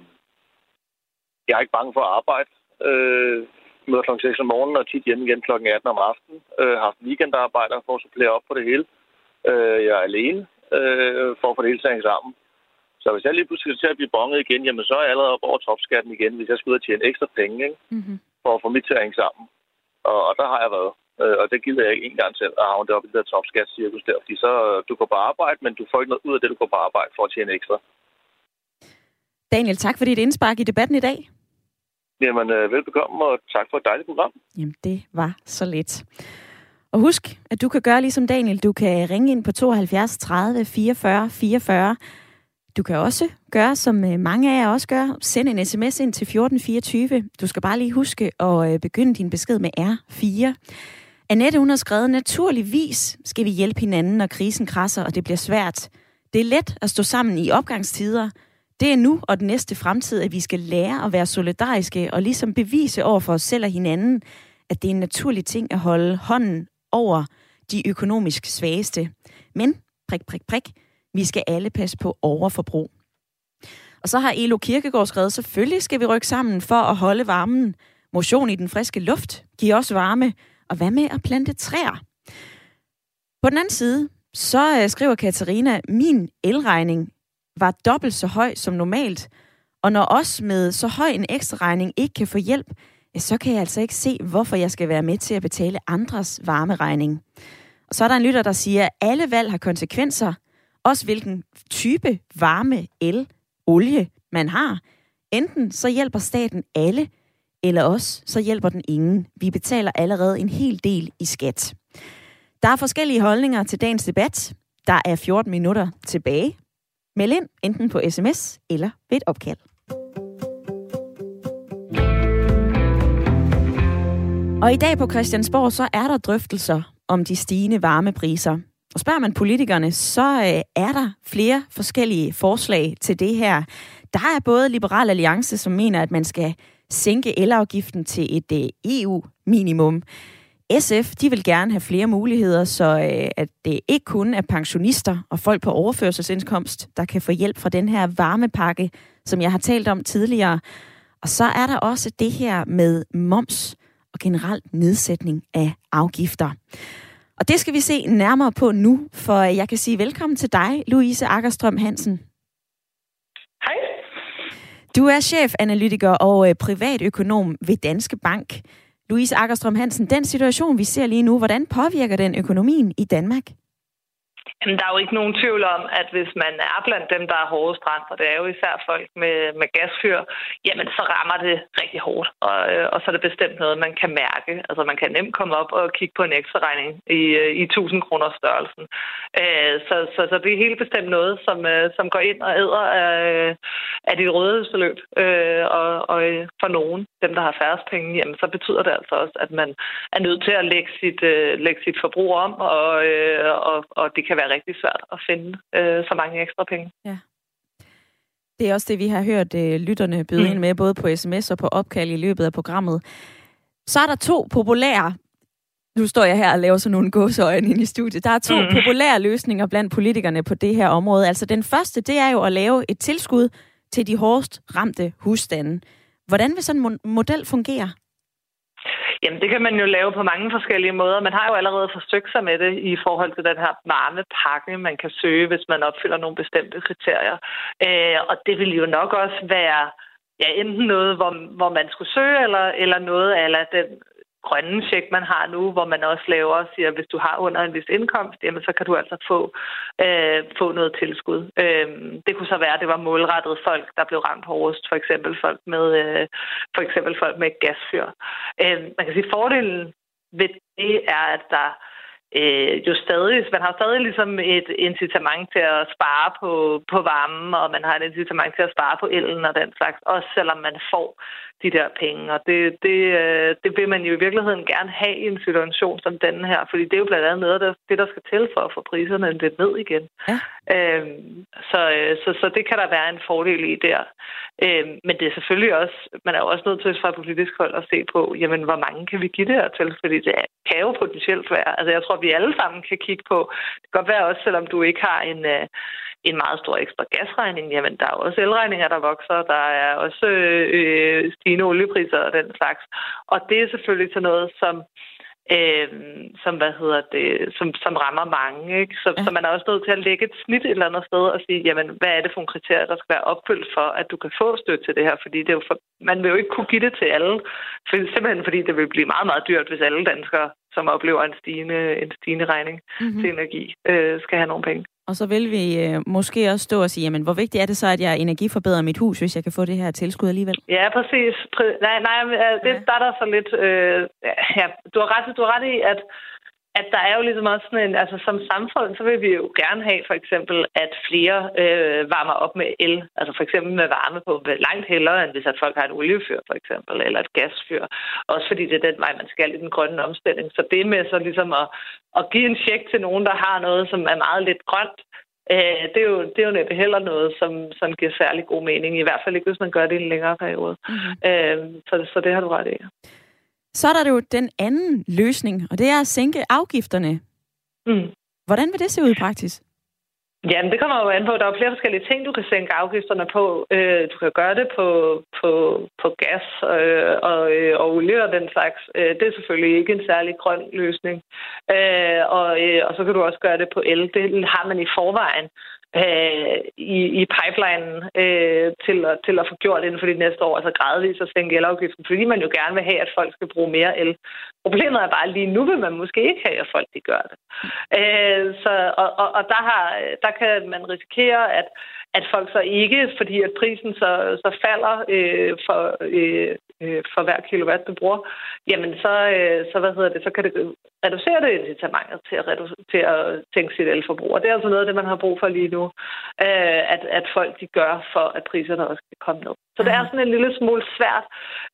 jeg er ikke bange for at arbejde. Øh, møder kl. 6 om morgenen og tit hjemme igen kl. 18 om aftenen. Øh, har haft weekendarbejder for at supplere op på det hele. Øh, jeg er alene øh, for at få det hele til sammen. Så hvis jeg lige pludselig skal til at blive bonget igen, jamen så er jeg allerede op over topskatten igen, hvis jeg skal ud og tjene ekstra penge, ikke? Mm-hmm. for at få mit til at hænge sammen. Og, og der har jeg været. Øh, og det gider jeg ikke engang til at havne det op i det der topskat-cirkus der. Fordi så du går på arbejde, men du får ikke noget ud af det, du går på arbejde for at tjene ekstra. Daniel, tak for dit indspark i debatten i dag. Jamen, øh, velbekomme, og tak for et dejligt program. Jamen, det var så lidt. Og husk, at du kan gøre ligesom Daniel. Du kan ringe ind på 72 30 44 44. Du kan også gøre, som øh, mange af jer også gør. Send en sms ind til 1424. Du skal bare lige huske at øh, begynde din besked med R4. Annette, hun har skrevet, naturligvis skal vi hjælpe hinanden, når krisen krasser, og det bliver svært. Det er let at stå sammen i opgangstider. Det er nu og den næste fremtid, at vi skal lære at være solidariske og ligesom bevise over for os selv og hinanden, at det er en naturlig ting at holde hånden over de økonomisk svageste. Men, prik, prik, prik, vi skal alle passe på overforbrug. Og så har Elo Kirkegaard skrevet, selvfølgelig skal vi rykke sammen for at holde varmen. Motion i den friske luft giver os varme. Og hvad med at plante træer? På den anden side, så øh, skriver Katarina, min elregning var dobbelt så høj som normalt. Og når os med så høj en ekstra regning ikke kan få hjælp, så kan jeg altså ikke se, hvorfor jeg skal være med til at betale andres varmeregning. Og så er der en lytter, der siger, at alle valg har konsekvenser. Også hvilken type varme, el, olie man har. Enten så hjælper staten alle, eller også så hjælper den ingen. Vi betaler allerede en hel del i skat. Der er forskellige holdninger til dagens debat. Der er 14 minutter tilbage. Meld ind enten på sms eller ved et opkald. Og i dag på Christiansborg, så er der drøftelser om de stigende varmepriser. Og spørger man politikerne, så øh, er der flere forskellige forslag til det her. Der er både Liberal Alliance, som mener, at man skal sænke elafgiften til et øh, EU-minimum. SF de vil gerne have flere muligheder, så øh, at det ikke kun er pensionister og folk på overførselsindkomst, der kan få hjælp fra den her varmepakke, som jeg har talt om tidligere. Og så er der også det her med moms og generelt nedsætning af afgifter. Og det skal vi se nærmere på nu, for jeg kan sige velkommen til dig, Louise Akkerstrøm Hansen. Hej. Du er chefanalytiker og øh, privatøkonom ved Danske Bank. Louise Akkerstrøm Hansen, den situation, vi ser lige nu, hvordan påvirker den økonomien i Danmark? Jamen, der er jo ikke nogen tvivl om, at hvis man er blandt dem, der er hårdest ramt, og det er jo især folk med, med gasfyr, jamen så rammer det rigtig hårdt. Og, øh, og så er det bestemt noget, man kan mærke. Altså man kan nemt komme op og kigge på en ekstra regning i, øh, i 1000 kroner størrelsen. Øh, så, så, så det er helt bestemt noget, som, som går ind og æder af, af dit rådighedsbeløb. Og, og for nogen, dem der har færrest penge, jamen så betyder det altså også, at man er nødt til at lægge sit, lægge sit forbrug om, og, og, og det kan være rigtig svært at finde øh, så mange ekstra penge. Ja. Det er også det, vi har hørt øh, lytterne byde mm. ind med, både på sms og på opkald i løbet af programmet. Så er der to populære nu står jeg her og laver sådan nogle gåseøjne ind i studiet. Der er to mm. populære løsninger blandt politikerne på det her område. Altså den første, det er jo at lave et tilskud til de hårdest ramte husstande. Hvordan vil sådan en model fungere? Jamen, det kan man jo lave på mange forskellige måder. Man har jo allerede forsøgt sig med det i forhold til den her varme pakke, man kan søge, hvis man opfylder nogle bestemte kriterier. Øh, og det vil jo nok også være ja, enten noget, hvor, hvor man skulle søge, eller, eller noget af den grønne check, man har nu, hvor man også laver og siger, at hvis du har under en vis indkomst, jamen, så kan du altså få, øh, få noget tilskud. Øh, det kunne så være, at det var målrettet folk, der blev ramt hårdest, for eksempel folk med, øh, for eksempel folk med gasfyr. Øh, man kan sige, fordelen ved det er, at der øh, jo stadig, man har stadig ligesom et incitament til at spare på, på varmen, og man har et incitament til at spare på elen og den slags, også selvom man får de der penge. Og det, det, øh, det vil man jo i virkeligheden gerne have i en situation som den her, fordi det er jo blandt andet noget af det, der skal til for at få priserne lidt ned igen. Ja. Øhm, så, øh, så, så det kan der være en fordel i der. Øhm, men det er selvfølgelig også, man er jo også nødt til fra politisk hold at se på, jamen hvor mange kan vi give det her til, fordi det kan jo potentielt være. Altså jeg tror, vi alle sammen kan kigge på. Det kan godt være også, selvom du ikke har en, øh, en meget stor ekstra gasregning, jamen der er også elregninger, der vokser, der er også øh, stigende oliepriser og den slags. Og det er selvfølgelig sådan noget, som øh, som, hvad hedder det, som, som rammer mange. Ikke? Så, ja. så man er også nødt til at lægge et snit et eller andet sted og sige, jamen, hvad er det for nogle kriterier, der skal være opfyldt for, at du kan få støtte til det her? Fordi det er jo for, man vil jo ikke kunne give det til alle, for, simpelthen fordi det vil blive meget, meget dyrt, hvis alle danskere, som oplever en stigende, en stigende regning mm-hmm. til energi, øh, skal have nogle penge. Og så vil vi øh, måske også stå og sige, jamen, hvor vigtigt er det så, at jeg energiforbedrer mit hus, hvis jeg kan få det her tilskud alligevel? Ja, præcis. Nej, nej det, der er der så lidt... Øh, ja, du har ret, du har ret i, at at der er jo ligesom også sådan en, altså som samfund, så vil vi jo gerne have for eksempel, at flere øh, varmer op med el, altså for eksempel med varme på langt hellere, end hvis at folk har et oliefyr for eksempel, eller et gasfyr. Også fordi det er den vej, man skal i den grønne omstilling. Så det med så ligesom at, at give en check til nogen, der har noget, som er meget lidt grønt, øh, det, er jo, det er jo næppe heller noget, som, som giver særlig god mening, i hvert fald ikke, hvis man gør det i en længere periode. Mm-hmm. Øh, så, så det har du ret i. Så er der jo den anden løsning, og det er at sænke afgifterne. Mm. Hvordan vil det se ud i praksis? Jamen, det kommer jo an på. Der er flere forskellige ting, du kan sænke afgifterne på. Øh, du kan gøre det på, på, på gas øh, og, øh, og olie og den slags. Det er selvfølgelig ikke en særlig grøn løsning. Og, og så kan du også gøre det på el. Det har man i forvejen øh, i, i pipelinen øh, til, at, til at få gjort inden for de næste år, altså gradvist at sænke elafgiften, fordi man jo gerne vil have, at folk skal bruge mere el. Problemet er bare, at lige nu vil man måske ikke have, at folk de gør det. Øh, så, og og, og der, har, der kan man risikere, at at folk så ikke, fordi at prisen så, så falder øh, for, øh, øh, for hver kilowatt, du bruger, jamen så, øh, så, hvad hedder det, så kan det reducere det incitamentet til at, redu- til at tænke sit elforbrug. Og det er altså noget af det, man har brug for lige nu, øh, at, at folk de gør, for at priserne også kan komme ned. Så det er sådan en lille smule svært.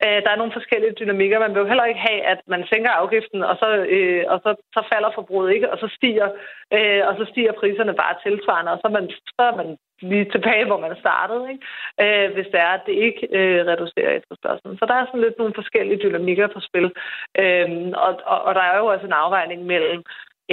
Øh, der er nogle forskellige dynamikker. Man vil jo heller ikke have, at man sænker afgiften, og så, øh, og så, så falder forbruget ikke, og så stiger, øh, og så stiger priserne bare tilsvarende, og så er man, så er man lige tilbage, hvor man startede, ikke? Øh, hvis det er, at det ikke øh, reducerer efterspørgselen. Så der er sådan lidt nogle forskellige dynamikker på spil. Øh, og, og, og der er jo også en afvejning mellem,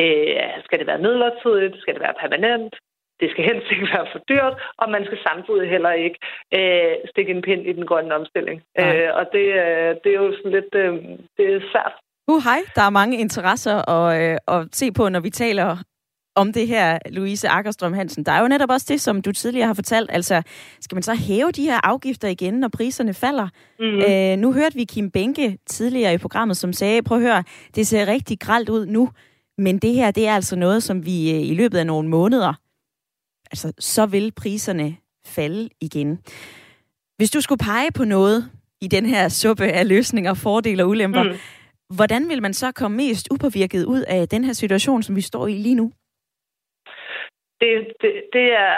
øh, skal det være midlertidigt, skal det være permanent, det skal helst ikke være for dyrt, og man skal samtidig heller ikke øh, stikke en pind i den grønne omstilling. Øh, og det, øh, det er jo sådan lidt øh, det er svært. Uh, hej. Der er mange interesser at, øh, at se på, når vi taler om det her, Louise Akkerstrøm Hansen. Der er jo netop også det, som du tidligere har fortalt. Altså, skal man så hæve de her afgifter igen, når priserne falder? Mm. Øh, nu hørte vi Kim Benke tidligere i programmet, som sagde, prøv at høre, det ser rigtig gralt ud nu, men det her, det er altså noget, som vi øh, i løbet af nogle måneder, altså, så vil priserne falde igen. Hvis du skulle pege på noget i den her suppe af løsninger, fordele og ulemper, mm. hvordan vil man så komme mest upåvirket ud af den her situation, som vi står i lige nu? det, det, det er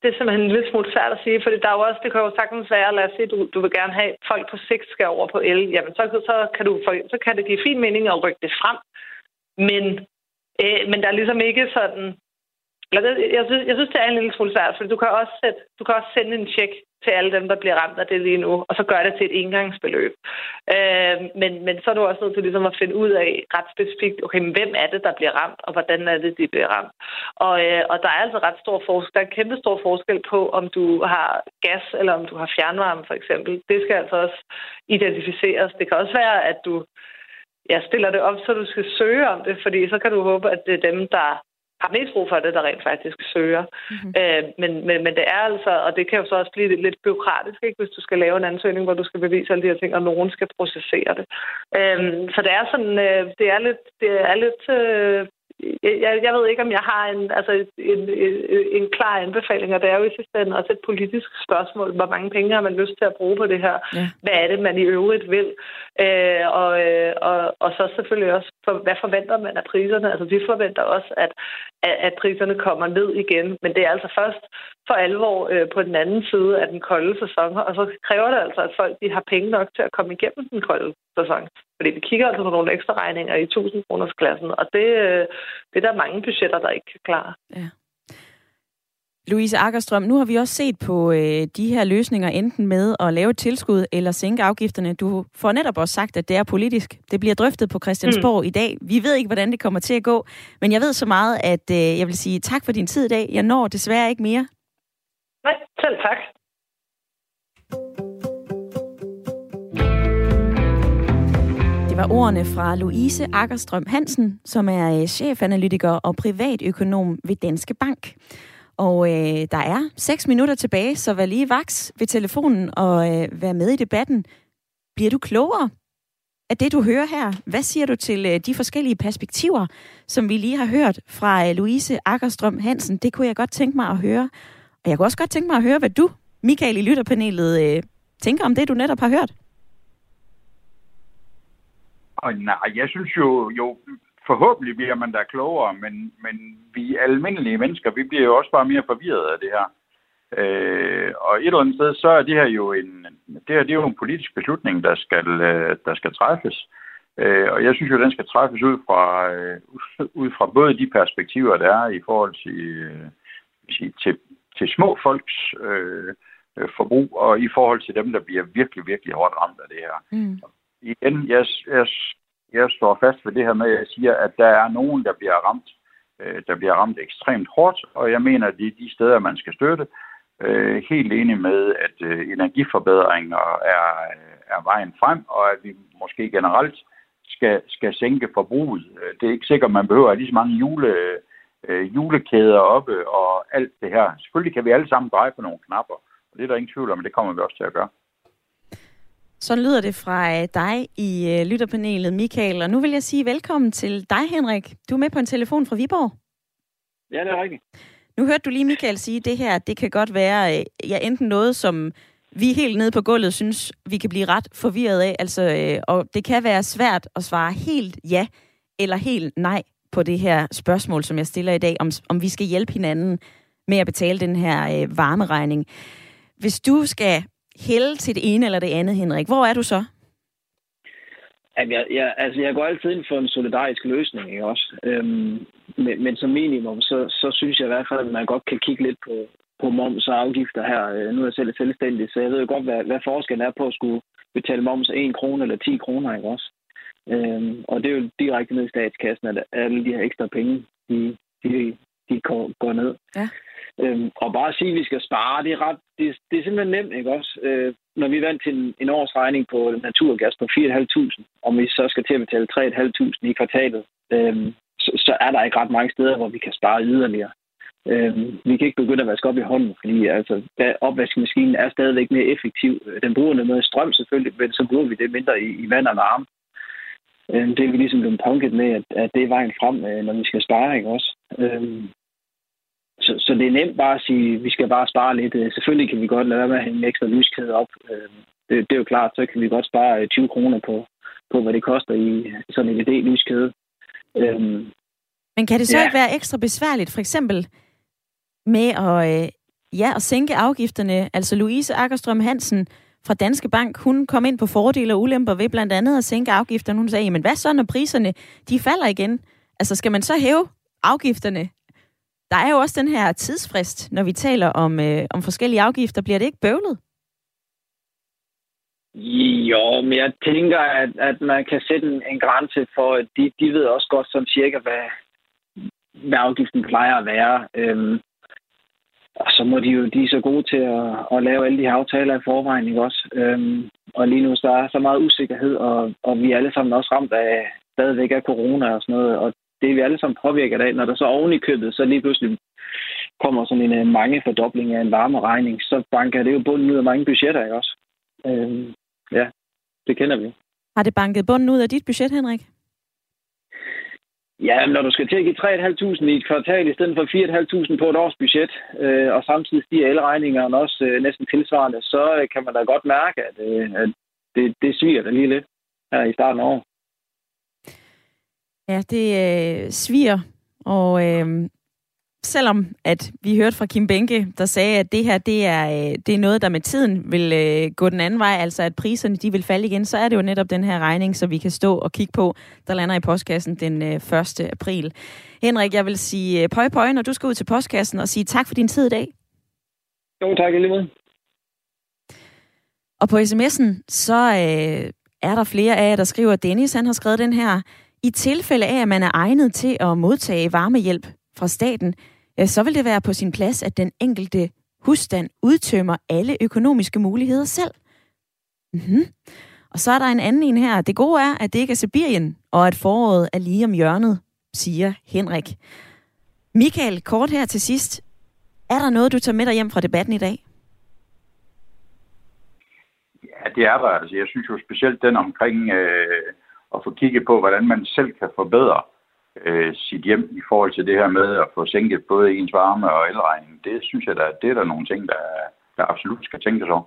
det er simpelthen en lille smule svært at sige, for der er jo også, det kan jo sagtens være, lad os sige, du, du vil gerne have, at folk på sigt skal over på el, jamen så, så, kan, du, så kan det give fin mening at rykke det frem. Men, øh, men der er ligesom ikke sådan, eller jeg, synes, jeg synes, det er en lille smule svært, for du kan også, sætte, du kan også sende en check til alle dem, der bliver ramt af det lige nu, og så gør det til et engangsbeløb. Øh, men, men så er du også nødt til ligesom at finde ud af ret specifikt, okay, men hvem er det, der bliver ramt, og hvordan er det, de bliver ramt. Og, øh, og der er altså ret stor forskel, der er en kæmpe stor forskel på, om du har gas, eller om du har fjernvarme, for eksempel. Det skal altså også identificeres. Det kan også være, at du jeg stiller det op, så du skal søge om det, fordi så kan du håbe, at det er dem, der har mest brug for det, der rent faktisk søger. Mm-hmm. Øh, men, men, men det er altså, og det kan jo så også blive lidt byråkratisk, ikke, hvis du skal lave en ansøgning, hvor du skal bevise alle de her ting, og nogen skal processere det. Øh, så det er sådan, øh, det er lidt, det er lidt øh, jeg, jeg ved ikke, om jeg har en, altså en, en, en klar anbefaling, og det er jo i sidste ende også et politisk spørgsmål. Hvor mange penge har man lyst til at bruge på det her? Ja. Hvad er det, man i øvrigt vil? Øh, og, øh, og, og så selvfølgelig også, for, hvad forventer man af priserne? Altså vi forventer også, at, at, at priserne kommer ned igen, men det er altså først for alvor øh, på den anden side af den kolde sæson, og så kræver det altså, at folk de har penge nok til at komme igennem den kolde sæson. Fordi vi kigger altså på nogle ekstra regninger i 1000 kroners klassen, og det, øh, det er der mange budgetter, der ikke kan klare. Ja. Louise Akkerstrøm, nu har vi også set på øh, de her løsninger, enten med at lave et tilskud eller sænke afgifterne. Du får netop også sagt, at det er politisk. Det bliver drøftet på Christiansborg mm. i dag. Vi ved ikke, hvordan det kommer til at gå, men jeg ved så meget, at øh, jeg vil sige tak for din tid i dag. Jeg når desværre ikke mere. Nej, selv tak. Det var ordene fra Louise Akkerstrøm Hansen, som er øh, chefanalytiker og privatøkonom ved Danske Bank. Og øh, der er seks minutter tilbage, så vær lige vaks ved telefonen og øh, vær med i debatten. Bliver du klogere af det, du hører her? Hvad siger du til øh, de forskellige perspektiver, som vi lige har hørt fra øh, Louise Akkerstrøm Hansen? Det kunne jeg godt tænke mig at høre. Og jeg kunne også godt tænke mig at høre, hvad du, Michael i lytterpanelet, øh, tænker om det, du netop har hørt. Og nej, jeg synes jo, jo forhåbentlig bliver man da klogere, men, men vi almindelige mennesker, vi bliver jo også bare mere forvirret af det her. Øh, og et eller andet sted, så er det her jo en, det her, det er jo en politisk beslutning, der skal, øh, der skal træffes. Øh, og jeg synes jo, den skal træffes ud fra, øh, ud fra både de perspektiver, der er i forhold til, øh, til, til små folks øh, forbrug, og i forhold til dem, der bliver virkelig, virkelig hårdt ramt af det her. Mm. Igen, jeg, jeg jeg står fast ved det her med, at jeg siger, at der er nogen, der bliver ramt, øh, der bliver ramt ekstremt hårdt, og jeg mener, at det er de steder, man skal støtte. Øh, helt enig med, at øh, energiforbedringer er, er vejen frem, og at vi måske generelt skal, skal sænke forbruget. Det er ikke sikkert, at man behøver lige så mange jule, øh, julekæder oppe og alt det her. Selvfølgelig kan vi alle sammen dreje på nogle knapper, og det er der ingen tvivl om, men det kommer vi også til at gøre. Så lyder det fra øh, dig i øh, lytterpanelet, Michael. Og nu vil jeg sige velkommen til dig, Henrik. Du er med på en telefon fra Viborg. Ja, det er rigtigt. Nu hørte du lige Michael sige, at det her, det kan godt være øh, ja, enten noget, som vi helt nede på gulvet synes, vi kan blive ret forvirret af. Altså, og det kan være svært at svare helt ja eller helt nej på det her spørgsmål, som jeg stiller i dag, om, om vi skal hjælpe hinanden med at betale den her øh, varmeregning. Hvis du skal hælde til det ene eller det andet, Henrik. Hvor er du så? Jamen, jeg, jeg, altså, jeg går altid ind for en solidarisk løsning, ikke også? Øhm, men, men som minimum, så, så synes jeg i hvert fald, at man godt kan kigge lidt på, på moms og afgifter her. Øh, nu er jeg selv selvstændig, så jeg ved jo godt, hvad, hvad forskellen er på at skulle betale moms 1 krone eller 10 kroner, ikke også? Øhm, og det er jo direkte ned i statskassen, at alle de her ekstra penge, de, de, de går, går ned. Ja. Øhm, og bare at sige, at vi skal spare, det er, ret, det, det er simpelthen nemt, ikke også? Øh, når vi vandt til en, en årsregning på naturgas på 4.500, og vi så skal til at betale 3.500 i kvartalet, øh, så, så er der ikke ret mange steder, hvor vi kan spare yderligere. Øh, vi kan ikke begynde at vaske op i hånden, fordi altså, opvaskemaskinen er stadigvæk mere effektiv. Den bruger noget strøm selvfølgelig, men så bruger vi det mindre i, i vand og varme. Øh, det er vi ligesom blevet punket med, at, at det er vejen frem, øh, når vi skal spare, ikke også? Øh, så, så det er nemt bare at sige, at vi skal bare spare lidt. Øh, selvfølgelig kan vi godt lade være med at hænge en ekstra lyskæde op. Øh, det, det er jo klart, så kan vi godt spare 20 øh, kroner på, på hvad det koster i sådan en LED-lyskæde. Men kan det så ja. ikke være ekstra besværligt, for eksempel med at, ja, at sænke afgifterne? Altså Louise Akkerstrøm Hansen fra Danske Bank, hun kom ind på fordele og ulemper ved blandt andet at sænke afgifterne. Hun sagde, men hvad så, når priserne de falder igen? Altså skal man så hæve afgifterne der er jo også den her tidsfrist, når vi taler om, øh, om forskellige afgifter. Bliver det ikke bøvlet? Jo, men jeg tænker, at, at man kan sætte en, en grænse for, at de, de ved også godt som cirka, hvad, hvad afgiften plejer at være. Øhm, og så må de jo, de er så gode til at, at lave alle de her aftaler i forvejen, ikke også? Øhm, og lige nu så er så meget usikkerhed, og, og vi er alle sammen også ramt af stadigvæk af corona og sådan noget, og det er vi alle sammen påvirket af. Når der så oven i købet, så lige pludselig kommer sådan en øh, mange fordobling af en varmeregning, så banker det jo bunden ud af mange budgetter, ikke også? Øhm, ja, det kender vi. Har det banket bunden ud af dit budget, Henrik? Ja, når du skal til at give 3.500 i et kvartal i stedet for 4.500 på et års budget, øh, og samtidig stiger elregningerne også øh, næsten tilsvarende, så øh, kan man da godt mærke, at, øh, at det, det sviger da lige lidt her i starten af året. Ja, det øh, sviger, og øh, selvom at vi hørte fra Kim Benke, der sagde, at det her det er, øh, det er noget, der med tiden vil øh, gå den anden vej, altså at priserne de vil falde igen, så er det jo netop den her regning, så vi kan stå og kigge på, der lander i postkassen den 1. Øh, april. Henrik, jeg vil sige pøj pøj, når du skal ud til postkassen og sige tak for din tid i dag. Jo, tak lige Og på sms'en, så øh, er der flere af jer, der skriver, at Dennis han har skrevet den her, i tilfælde af, at man er egnet til at modtage varmehjælp fra staten, ja, så vil det være på sin plads, at den enkelte husstand udtømmer alle økonomiske muligheder selv. Mm-hmm. Og så er der en anden en her. Det gode er, at det ikke er Sibirien, og at foråret er lige om hjørnet, siger Henrik. Michael, kort her til sidst. Er der noget, du tager med dig hjem fra debatten i dag? Ja, det er der. Altså, jeg synes jo specielt den omkring øh, at få kigget på, hvordan man selv kan forbedre øh, sit hjem i forhold til det her med at få sænket både ens varme og elregning. Det synes jeg, der, det er der nogle ting, der, der absolut skal tænkes over.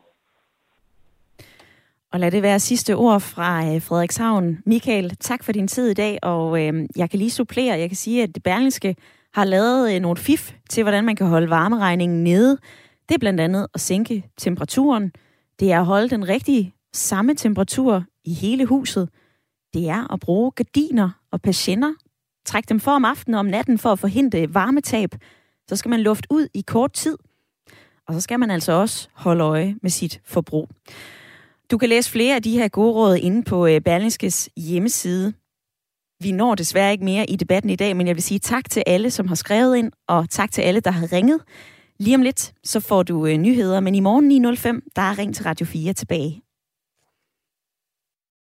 Og lad det være sidste ord fra øh, Frederikshavn. Michael, tak for din tid i dag, og øh, jeg kan lige supplere. Jeg kan sige, at Berlingske har lavet øh, nogle fif til, hvordan man kan holde varmeregningen nede. Det er blandt andet at sænke temperaturen. Det er at holde den rigtige samme temperatur i hele huset. Det er at bruge gardiner og patienter Træk dem for om aftenen og om natten for at forhindre varmetab. Så skal man lufte ud i kort tid. Og så skal man altså også holde øje med sit forbrug. Du kan læse flere af de her gode råd inde på øh, Berlingskes hjemmeside. Vi når desværre ikke mere i debatten i dag, men jeg vil sige tak til alle, som har skrevet ind, og tak til alle, der har ringet. Lige om lidt, så får du øh, nyheder, men i morgen 9.05, der er Ring til Radio 4 tilbage.